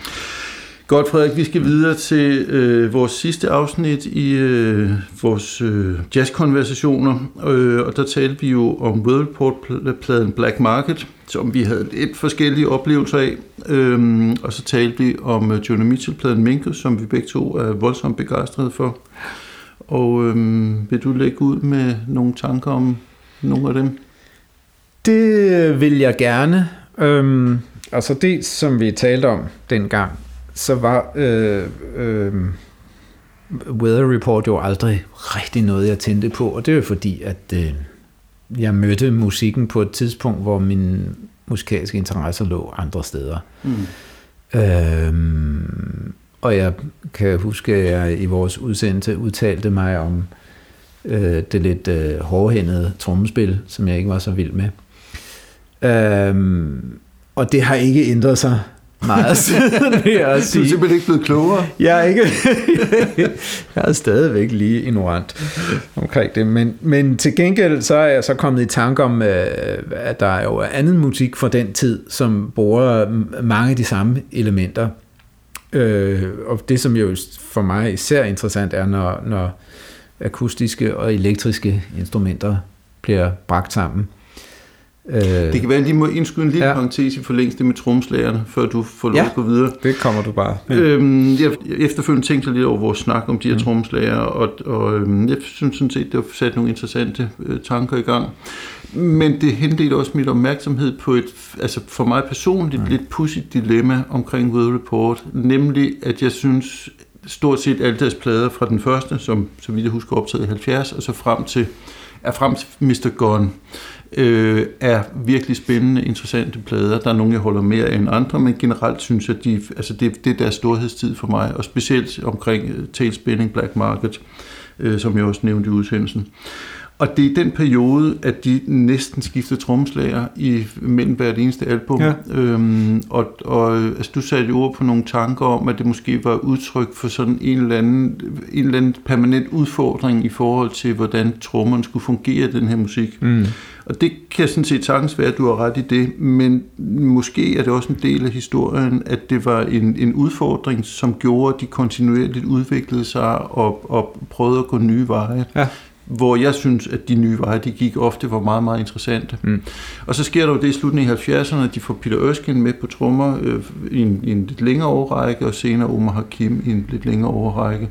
[SPEAKER 2] Godt, Frederik, vi skal videre til øh, vores sidste afsnit i øh, vores øh, jazzkonversationer, øh, og der talte vi jo om Worldport-pladen Black Market, som vi havde lidt forskellige oplevelser af, øh, og så talte vi om øh, Johnny Mitchell-pladen Minkus, som vi begge to er voldsomt begejstrede for. Og øh, vil du lægge ud med nogle tanker om nogle af dem?
[SPEAKER 1] Det vil jeg gerne. Øhm, altså det, som vi talte om dengang, så var øh, øh, Weather Report jo aldrig rigtig noget, jeg tændte på, og det er jo fordi, at øh, jeg mødte musikken på et tidspunkt, hvor min musikalske interesser lå andre steder. Mm. Øh, og jeg kan huske, at jeg i vores udsendelse udtalte mig om øh, det lidt øh, hårdhændede trommespil, som jeg ikke var så vild med. Øh, og det har ikke ændret sig meget siden, vil jeg sige.
[SPEAKER 2] Du er simpelthen ikke blevet klogere.
[SPEAKER 1] Jeg er, ikke, jeg er stadigvæk lige ignorant omkring det. Men, men til gengæld så er jeg så kommet i tanke om, øh, at der er jo anden musik fra den tid, som bruger mange af de samme elementer. Øh, og det, som jo for mig især interessant er, når, når akustiske og elektriske instrumenter bliver bragt sammen.
[SPEAKER 2] Øh, det kan være, at jeg lige må indskyde en lille ja. parentes i forlængelse med tromslagerne, før du får lov ja, at gå videre.
[SPEAKER 1] det kommer du bare.
[SPEAKER 2] Ja. Øhm, jeg efterfølgende tænkte lidt over vores snak om de her mm. tromslager, og, og øhm, jeg synes sådan set, det har sat nogle interessante øh, tanker i gang. Men det henledte også mit opmærksomhed på et, altså for mig personligt, mm. lidt pudsigt dilemma omkring Weather Report, nemlig at jeg synes, stort set alle deres plader fra den første, som så vidt jeg husker optaget i 70, og så frem til, er frem til Mr. Gone, øh, er virkelig spændende, interessante plader. Der er nogle, jeg holder mere end andre, men generelt synes jeg, at de, altså det, det er deres storhedstid for mig, og specielt omkring uh, Tailspinning Black Market, øh, som jeg også nævnte i udsendelsen. Og det er den periode, at de næsten skifter tromslager i mellem hvert eneste album. Ja. Øhm, og, og altså, du satte ord på nogle tanker om, at det måske var udtryk for sådan en eller anden, en eller anden permanent udfordring i forhold til, hvordan trommerne skulle fungere i den her musik. Mm. Og det kan sådan set sagtens være, at du har ret i det, men måske er det også en del af historien, at det var en, en udfordring, som gjorde, at de kontinuerligt udviklede sig og, og prøvede at gå nye veje. Ja hvor jeg synes, at de nye veje, de gik ofte, var meget, meget interessante. Mm. Og så sker der jo det i slutningen af 70'erne, at de får Peter Erskine med på trommer øh, i, en, i en lidt længere overrække, og senere Omar Hakim i en lidt længere overrække.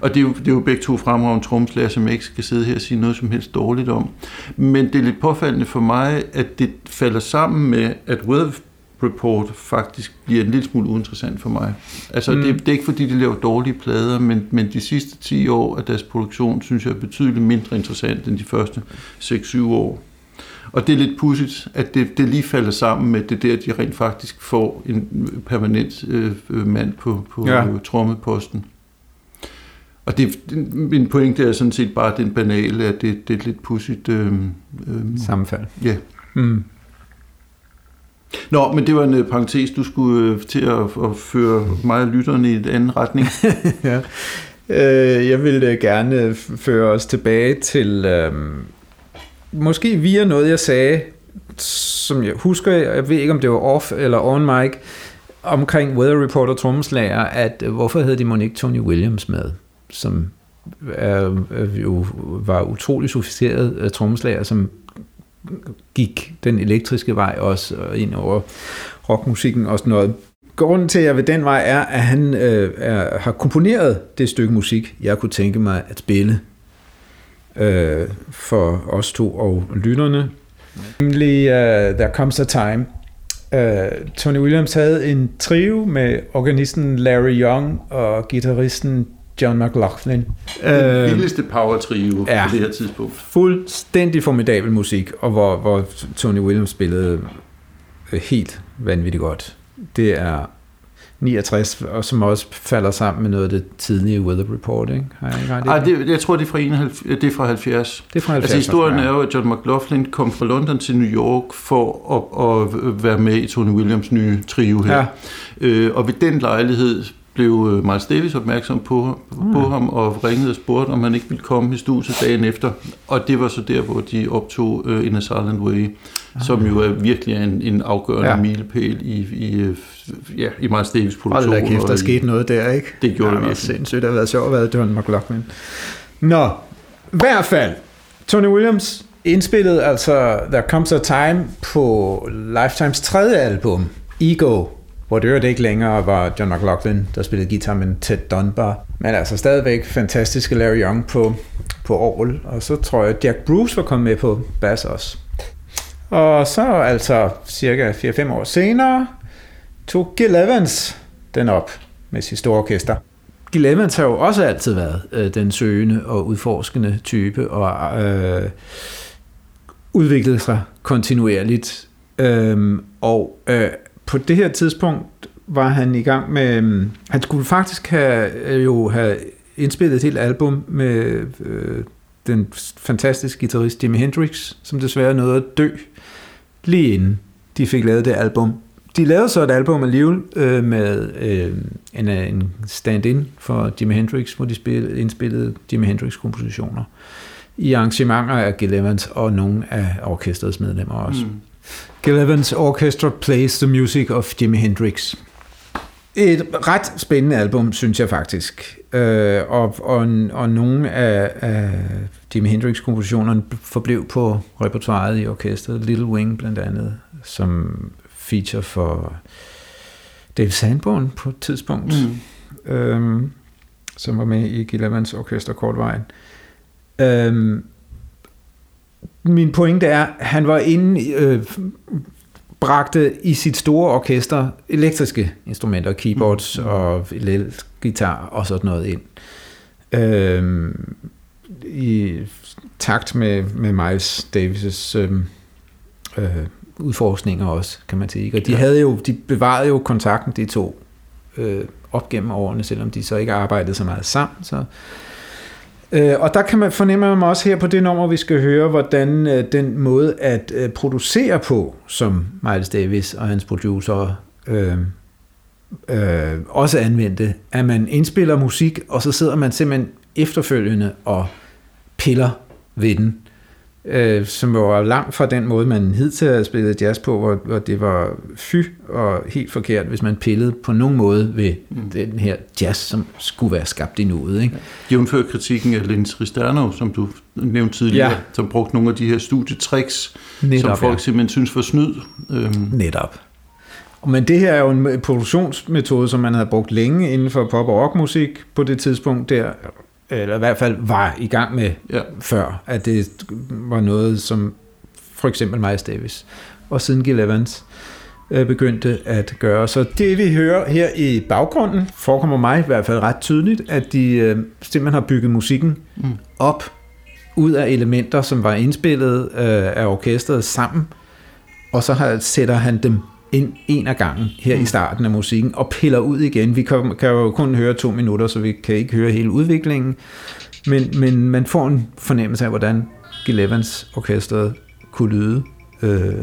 [SPEAKER 2] Og det er jo, det er jo begge to fremragende tromslager, som jeg ikke skal sidde her og sige noget som helst dårligt om. Men det er lidt påfaldende for mig, at det falder sammen med, at Weather Report faktisk bliver en lille smule uinteressant for mig. Altså, mm. det, det er ikke fordi, de laver dårlige plader, men, men de sidste 10 år af deres produktion, synes jeg er betydeligt mindre interessant end de første 6-7 år. Og det er lidt pudsigt, at det, det lige falder sammen med det der, de rent faktisk får en permanent øh, mand på, på ja. trommeposten. Og det, min pointe er sådan set bare den banale, at det, det er et lidt pudsigt... Øh,
[SPEAKER 1] øh, Sammenfald.
[SPEAKER 2] Ja. Mm. Nå, men det var en øh, parentes, du skulle øh, til at, at føre mig og lytterne i en anden retning.
[SPEAKER 1] ja. Øh, jeg vil øh, gerne føre os tilbage til, øh, måske via noget, jeg sagde, som jeg husker, jeg ved ikke, om det var off eller on mic, omkring Weather Reporter trommeslager, at hvorfor havde de Monique Tony Williams med, som er, jo var utrolig sofistikeret trommeslager, som gik den elektriske vej også ind over rockmusikken og sådan noget. Grunden til, at jeg ved den vej, er, at han øh, er, har komponeret det stykke musik, jeg kunne tænke mig at spille øh, for os to og lytterne. Nemlig uh, There Comes a Time. Uh, Tony Williams havde en trio med organisten Larry Young og gitarristen John McLaughlin.
[SPEAKER 2] Den øh, vildeste power trio ja, på det her tidspunkt.
[SPEAKER 1] Fuldstændig formidabel musik, og hvor, hvor Tony Williams spillede øh, helt vanvittigt godt. Det er 69, og som også falder sammen med noget af det tidlige Weather Report, ikke? Har jeg ikke
[SPEAKER 2] Ej, det, jeg tror, det er fra, 71, det er fra 70.
[SPEAKER 1] Det er fra 70.
[SPEAKER 2] Altså historien ja. er jo, at John McLaughlin kom fra London til New York for at, at være med i Tony Williams nye trio her. Ja. Øh, og ved den lejlighed blev øh, Miles Davis opmærksom på, mm. på ham og ringede og spurgte, om han ikke ville komme i studiet dagen efter. Og det var så der, hvor de optog uh, In a Silent Way, ah. som jo er virkelig en, en afgørende ja. milepæl i, i, øh, ja, i Miles Davis produktion.
[SPEAKER 1] Hold da kæft, der skete noget der, ikke?
[SPEAKER 2] Det gjorde ja, det
[SPEAKER 1] virkelig. sindssygt. Det har været sjovt at være John McLaughlin. Nå, i hvert fald, Tony Williams indspillede altså There Comes a Time på Lifetimes tredje album, Ego, hvor det ikke længere var John McLaughlin, der spillede guitar, men Ted Dunbar. Men altså stadigvæk fantastiske Larry Young på, på orgel, og så tror jeg, Jack Bruce var kommet med på bass også. Og så altså cirka 4-5 år senere, tog Gil Evans den op med sit store orkester. Gil Evans har jo også altid været øh, den søgende og udforskende type, og øh, udviklet sig kontinuerligt. Øh, og øh, på det her tidspunkt var han i gang med, øhm, han skulle faktisk have, øh, jo have indspillet et helt album med øh, den fantastiske guitarist Jimi Hendrix, som desværre nåede at dø lige inden de fik lavet det album. De lavede så et album alligevel øh, med øh, en, øh, en stand-in for Jimi Hendrix, hvor de spillede, indspillede Jimi Hendrix-kompositioner i arrangementer af Gil Evans og nogle af orkestrets medlemmer også. Mm. Gil Evans Orchestra plays the music of Jimi Hendrix. Et ret spændende album, synes jeg faktisk. Øh, og, og, og nogle af, af Jimi Hendrix-kompositionerne forblev på repertoiret i orkestret. Little Wing blandt andet, som feature for Dave Sanborn på et tidspunkt, mm. øhm, som var med i Gil Evans orkester kortvejen. Øhm, min pointe er, han var inde, øh, bragte i sit store orkester elektriske instrumenter, keyboards mm. og guitar og sådan noget ind. Øhm, I takt med, med Miles Davis' øh, øh, udforskninger også, kan man sige. Og de, havde jo, de bevarede jo kontakten, de to, øh, op gennem årene, selvom de så ikke arbejdede så meget sammen. Så, øh, Øh, og der kan man fornemme mig også her på det nummer, vi skal høre, hvordan øh, den måde at øh, producere på, som Miles Davis og hans producer øh, øh, også anvendte, at man indspiller musik, og så sidder man simpelthen efterfølgende og piller ved den øh, som var langt fra den måde, man hidtil havde spillet jazz på, hvor, hvor det var fy og helt forkert, hvis man pillede på nogen måde ved mm. den her jazz, som skulle være skabt i nuet. Ikke?
[SPEAKER 2] Jævnfør kritikken af Linz Risterno, som du nævnte tidligere, ja. som brugte nogle af de her studietricks, Netop, som folk ja. simpelthen synes var snyd.
[SPEAKER 1] Øhm. Netop. Men det her er jo en produktionsmetode, som man havde brugt længe inden for pop- og rockmusik på det tidspunkt der, eller i hvert fald var i gang med ja. før, at det var noget, som for eksempel Miles Davis og siden Gil Evans øh, begyndte at gøre. Så det vi hører her i baggrunden, forekommer mig i hvert fald ret tydeligt, at de øh, simpelthen har bygget musikken mm. op ud af elementer, som var indspillet øh, af orkestret sammen, og så har, sætter han dem ind en af gangen her mm. i starten af musikken, og piller ud igen. Vi kan, kan jo kun høre to minutter, så vi kan ikke høre hele udviklingen, men, men man får en fornemmelse af, hvordan Gil Evans orkestret kunne lyde. Øh,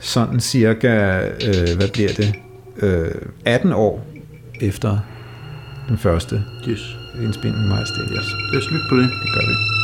[SPEAKER 1] sådan cirka, øh, hvad bliver det, øh, 18 år efter den første
[SPEAKER 2] yes.
[SPEAKER 1] indspilning med Miles Davis.
[SPEAKER 2] Det er slut på det.
[SPEAKER 1] Det gør vi.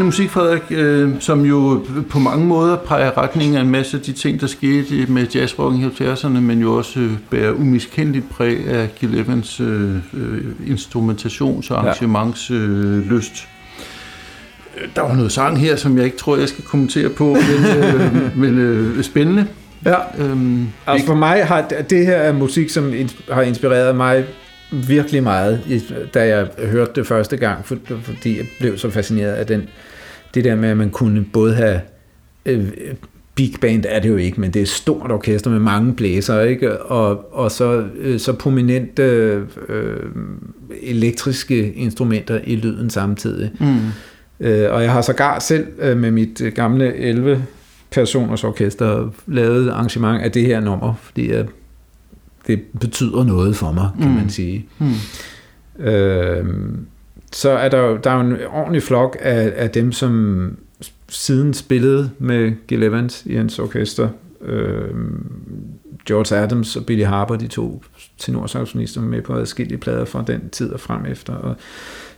[SPEAKER 2] Spændende musik, Frederik, øh, som jo på mange måder peger retning af en masse af de ting, der skete med jazzrock i 70'erne, men jo også øh, bærer umiskendeligt præg af Gil Evans øh, øh, instrumentations- og arrangementslyst. Øh, der var noget sang her, som jeg ikke tror, jeg skal kommentere på, men, øh, men øh, spændende.
[SPEAKER 1] Ja, øhm, altså for mig har det her er musik, som har inspireret mig virkelig meget, da jeg hørte det første gang, fordi jeg blev så fascineret af den, det der med, at man kunne både have øh, big band er det jo ikke, men det er et stort orkester med mange blæser, ikke? Og, og så, øh, så prominente øh, elektriske instrumenter i lyden samtidig. Mm. Øh, og jeg har sågar selv øh, med mit gamle 11 personers orkester lavet arrangement af det her nummer, fordi jeg det betyder noget for mig, kan mm. man sige. Mm. Øh, så er der, der er jo en ordentlig flok af, af dem, som siden spillede med Gil Evans i hans orkester. Øh, George Adams og Billy Harper, de to tenorsaxofonister med på adskillige plader fra den tid og frem efter. Og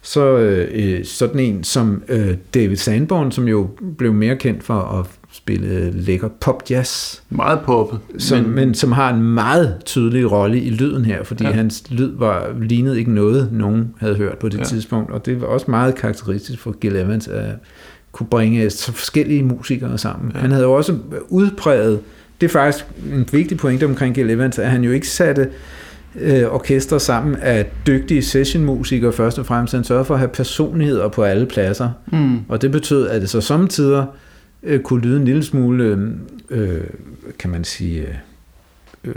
[SPEAKER 1] så øh, sådan en som øh, David Sanborn, som jo blev mere kendt for at spille lækker pop-jazz.
[SPEAKER 2] Meget poppet.
[SPEAKER 1] Som, men... men som har en meget tydelig rolle i lyden her, fordi ja. hans lyd var lignede ikke noget, nogen havde hørt på det ja. tidspunkt, og det var også meget karakteristisk for Gil Evans at kunne bringe så forskellige musikere sammen. Ja. Han havde jo også udpræget, det er faktisk en vigtig pointe omkring Gil Evans, at han jo ikke satte øh, orkester sammen af dygtige sessionmusikere først og fremmest. Han sørgede for at have personligheder på alle pladser. Mm. Og det betød, at det så samtidig øh, kunne lyde en lille smule, øh, kan man sige, øh,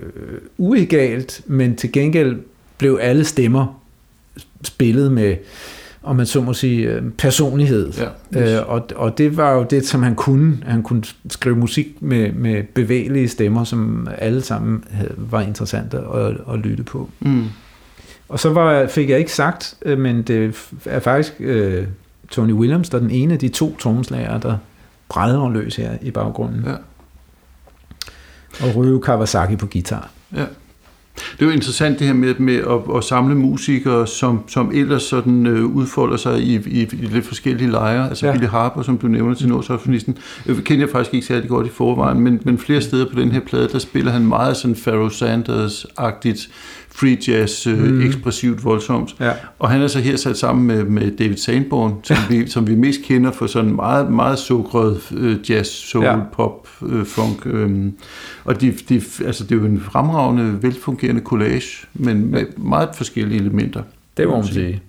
[SPEAKER 1] uegalt, men til gengæld blev alle stemmer spillet med, om man så må sige, øh, personlighed. Ja, yes. øh, og, og det var jo det, som han kunne. Han kunne skrive musik med, med bevægelige stemmer, som alle sammen havde, var interessante at, at lytte på. Mm. Og så var, fik jeg ikke sagt, øh, men det er faktisk øh, Tony Williams, der er den ene af de to trommeslager, der brædder løs her i baggrunden. Ja. Og Ryo Kawasaki på guitar. Ja.
[SPEAKER 2] Det er jo interessant det her med, med at, at samle musikere, som, som ellers sådan øh, udfolder sig i, i, i lidt forskellige lejre. Altså ja. Billy Harper, som du nævner til Nordsoffonisten, øh, kender jeg faktisk ikke særlig godt i forvejen, men, men flere steder på den her plade, der spiller han meget sådan Pharoah Sanders-agtigt free jazz, øh, mm. ekspressivt, voldsomt. Ja. Og han er så her sat sammen med, med David Sanborn, som, ja. vi, som vi mest kender for sådan meget, meget sukret øh, jazz, soul, ja. pop, øh, funk. Øh. Og de, de, altså, det er jo en fremragende, velfungerende collage, men med meget forskellige elementer.
[SPEAKER 1] Det må man sige.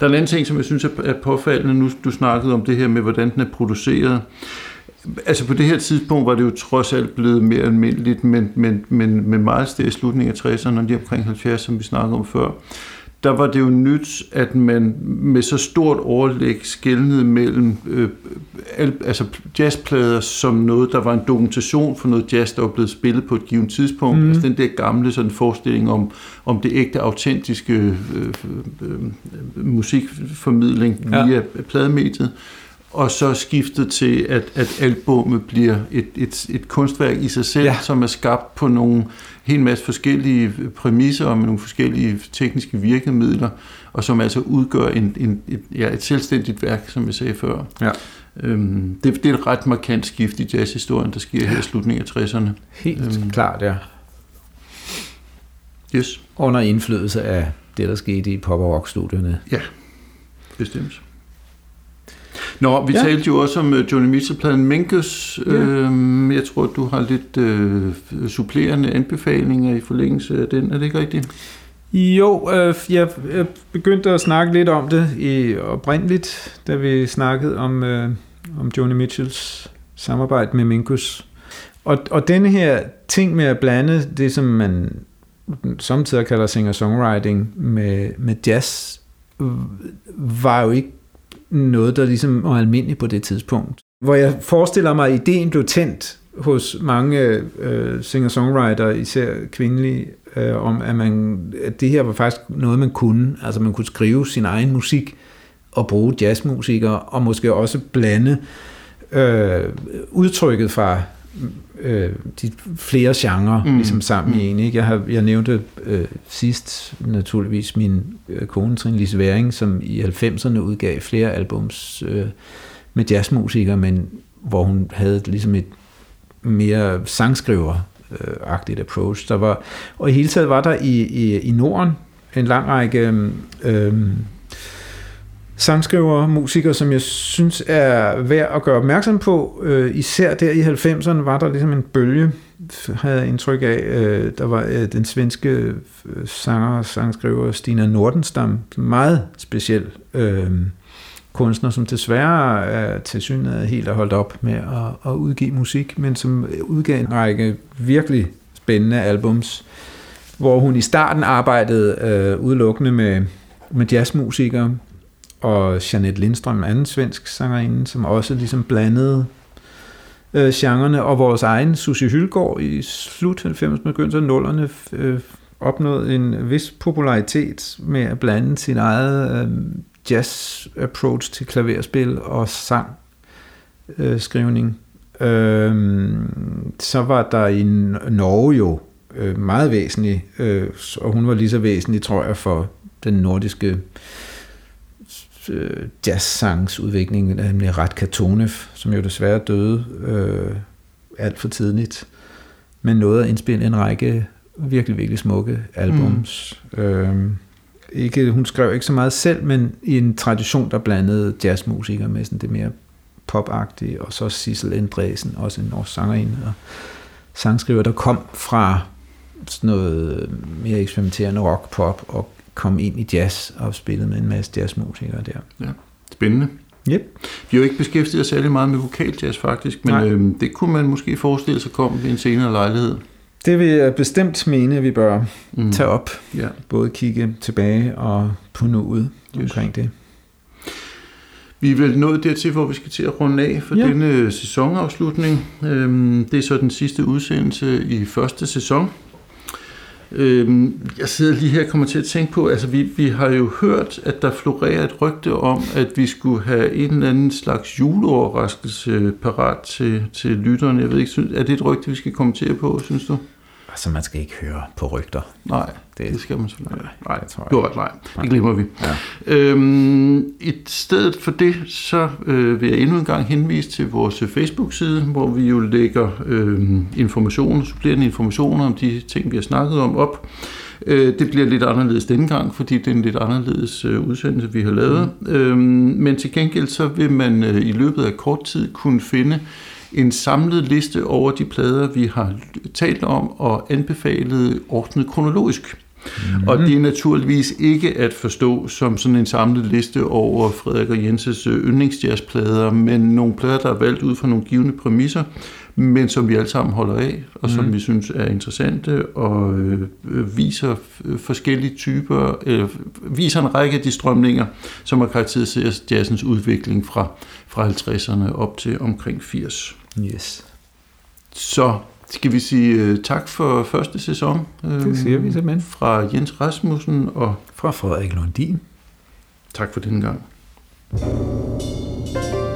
[SPEAKER 2] Der er en anden ting, som jeg synes er påfaldende, nu du snakkede om det her med, hvordan den er produceret. Altså på det her tidspunkt var det jo trods alt blevet mere almindeligt, men, men, men med meget sted i slutningen af 60'erne og lige omkring 70, som vi snakkede om før, der var det jo nyt, at man med så stort overlæg skældnede mellem øh, altså jazzplader som noget, der var en dokumentation for noget jazz, der var blevet spillet på et givet tidspunkt. Mm. Altså den der gamle sådan forestilling om, om det ægte, autentiske øh, øh, øh, musikformidling ja. via plademediet og så skiftet til, at, at albummet bliver et, et, et kunstværk i sig selv, ja. som er skabt på nogle helt masse forskellige præmisser og med nogle forskellige tekniske virkemidler, og som altså udgør en, en, et, ja, et selvstændigt værk, som jeg sagde før. Ja. Øhm, det, det er et ret markant skift i jazzhistorien, der sker her i slutningen af 60'erne.
[SPEAKER 1] Helt øhm, klart, ja.
[SPEAKER 2] Yes.
[SPEAKER 1] Under indflydelse af det, der skete i pop- og rock-studierne.
[SPEAKER 2] Ja, bestemt. Nå, vi ja. talte jo også om uh, Johnny Mitchell-pladen Minkus. Ja. Øhm, jeg tror, du har lidt øh, supplerende anbefalinger i forlængelse af den. Er det ikke rigtigt?
[SPEAKER 1] Jo, øh, jeg, jeg begyndte at snakke lidt om det i oprindeligt, da vi snakkede om, øh, om Johnny Mitchells samarbejde med Minkus. Og, og denne her ting med at blande det, som man samtidig kalder singer-songwriting med, med jazz, var jo ikke noget, der ligesom var almindeligt på det tidspunkt. Hvor jeg forestiller mig, at ideen blev tændt hos mange øh, singer-songwriter, især kvindelige, øh, om at, man, at det her var faktisk noget, man kunne. Altså man kunne skrive sin egen musik og bruge jazzmusikere, og måske også blande øh, udtrykket fra øh, de flere genrer mm. ligesom sammen mm. i en. Ikke? Jeg, har, jeg nævnte øh, sidst naturligvis min øh, kone Trine Lise Væring, som i 90'erne udgav flere albums øh, med jazzmusikere, men hvor hun havde ligesom et mere sangskriver-agtigt approach. Der var, og i hele taget var der i, i, i Norden en lang række øh, sangskriver, musikere, som jeg synes er værd at gøre opmærksom på. Øh, især der i 90'erne var der ligesom en bølge, havde jeg indtryk af. Øh, der var øh, den svenske øh, sanger og sangskriver Stina Nordenstam, meget speciel øh, kunstner, som desværre er til synligheden helt er holdt op med at, at udgive musik, men som udgav en række virkelig spændende albums, hvor hun i starten arbejdede øh, udelukkende med, med jazzmusikere, og Janet Lindstrøm, anden svensk sangerinde, som også ligesom blandede øh, genrerne, og vores egen Susie Hylgaard i slut 90'erne, begyndte af nullerne, øh, opnåede en vis popularitet med at blande sin eget øh, jazz-approach til klaverspil og sangskrivning. øh, skrivning. Øh, så var der i Norge jo øh, meget væsentlig, øh, og hun var lige så væsentlig, tror jeg, for den nordiske øh, øh, jazzsangs udvikling, nemlig Rat Katonev, som jo desværre døde øh, alt for tidligt, men nåede at indspille en række virkelig, virkelig smukke albums. Mm. Øh, ikke, hun skrev ikke så meget selv, men i en tradition, der blandede jazzmusikere med sådan det mere popagtige, og så Sissel Andresen, også en norsk sangerinde og sangskriver, der kom fra sådan noget mere eksperimenterende rock, pop og kom ind i jazz og spillede med en masse jazzmusikere der.
[SPEAKER 2] Ja, spændende.
[SPEAKER 1] Yep.
[SPEAKER 2] Vi har jo ikke beskæftiget os særlig meget med vokaljazz faktisk, men øhm, det kunne man måske forestille sig kom ved en senere lejlighed.
[SPEAKER 1] Det vil jeg bestemt mene, at vi bør mm. tage op. Ja. Både kigge tilbage og på nuet yes. omkring det.
[SPEAKER 2] Vi er vel nået dertil, hvor vi skal til at runde af for ja. denne sæsonafslutning. Øhm, det er så den sidste udsendelse i første sæson. Øh, jeg sidder lige her og kommer til at tænke på, altså vi, vi har jo hørt, at der florerer et rygte om, at vi skulle have en eller anden slags juleoverraskelse parat til, til lytterne. Jeg ved ikke, er det et rygte, vi skal kommentere på, synes du?
[SPEAKER 1] Altså, man skal ikke høre på rygter.
[SPEAKER 2] Nej, det, det skal man selvfølgelig ikke. Nej, det tror jeg. Du har ret, nej. Det glemmer vi. Ja. Øhm, I stedet for det, så øh, vil jeg endnu en gang henvise til vores Facebook-side, hvor vi jo lægger øh, informationer, supplerende informationer om de ting, vi har snakket om op. Øh, det bliver lidt anderledes denne gang, fordi det er en lidt anderledes øh, udsendelse, vi har lavet. Mm. Øhm, men til gengæld så vil man øh, i løbet af kort tid kunne finde en samlet liste over de plader, vi har talt om og anbefalet ordnet kronologisk. Mm-hmm. Og det er naturligvis ikke at forstå som sådan en samlet liste over Frederik og Jenses øh, yndlingsjazzplader, men nogle plader, der er valgt ud fra nogle givende præmisser, men som vi alle sammen holder af, og som mm. vi synes er interessante, og øh, viser forskellige typer, øh, viser en række af de strømninger, som har karakteriseret jazzens udvikling fra, fra 50'erne op til omkring 80.
[SPEAKER 1] Yes.
[SPEAKER 2] Så skal vi sige uh, tak for første sæson.
[SPEAKER 1] Det siger vi simpelthen.
[SPEAKER 2] Fra Jens Rasmussen og
[SPEAKER 1] fra Frederik Lundin.
[SPEAKER 2] Tak for denne gang. thank you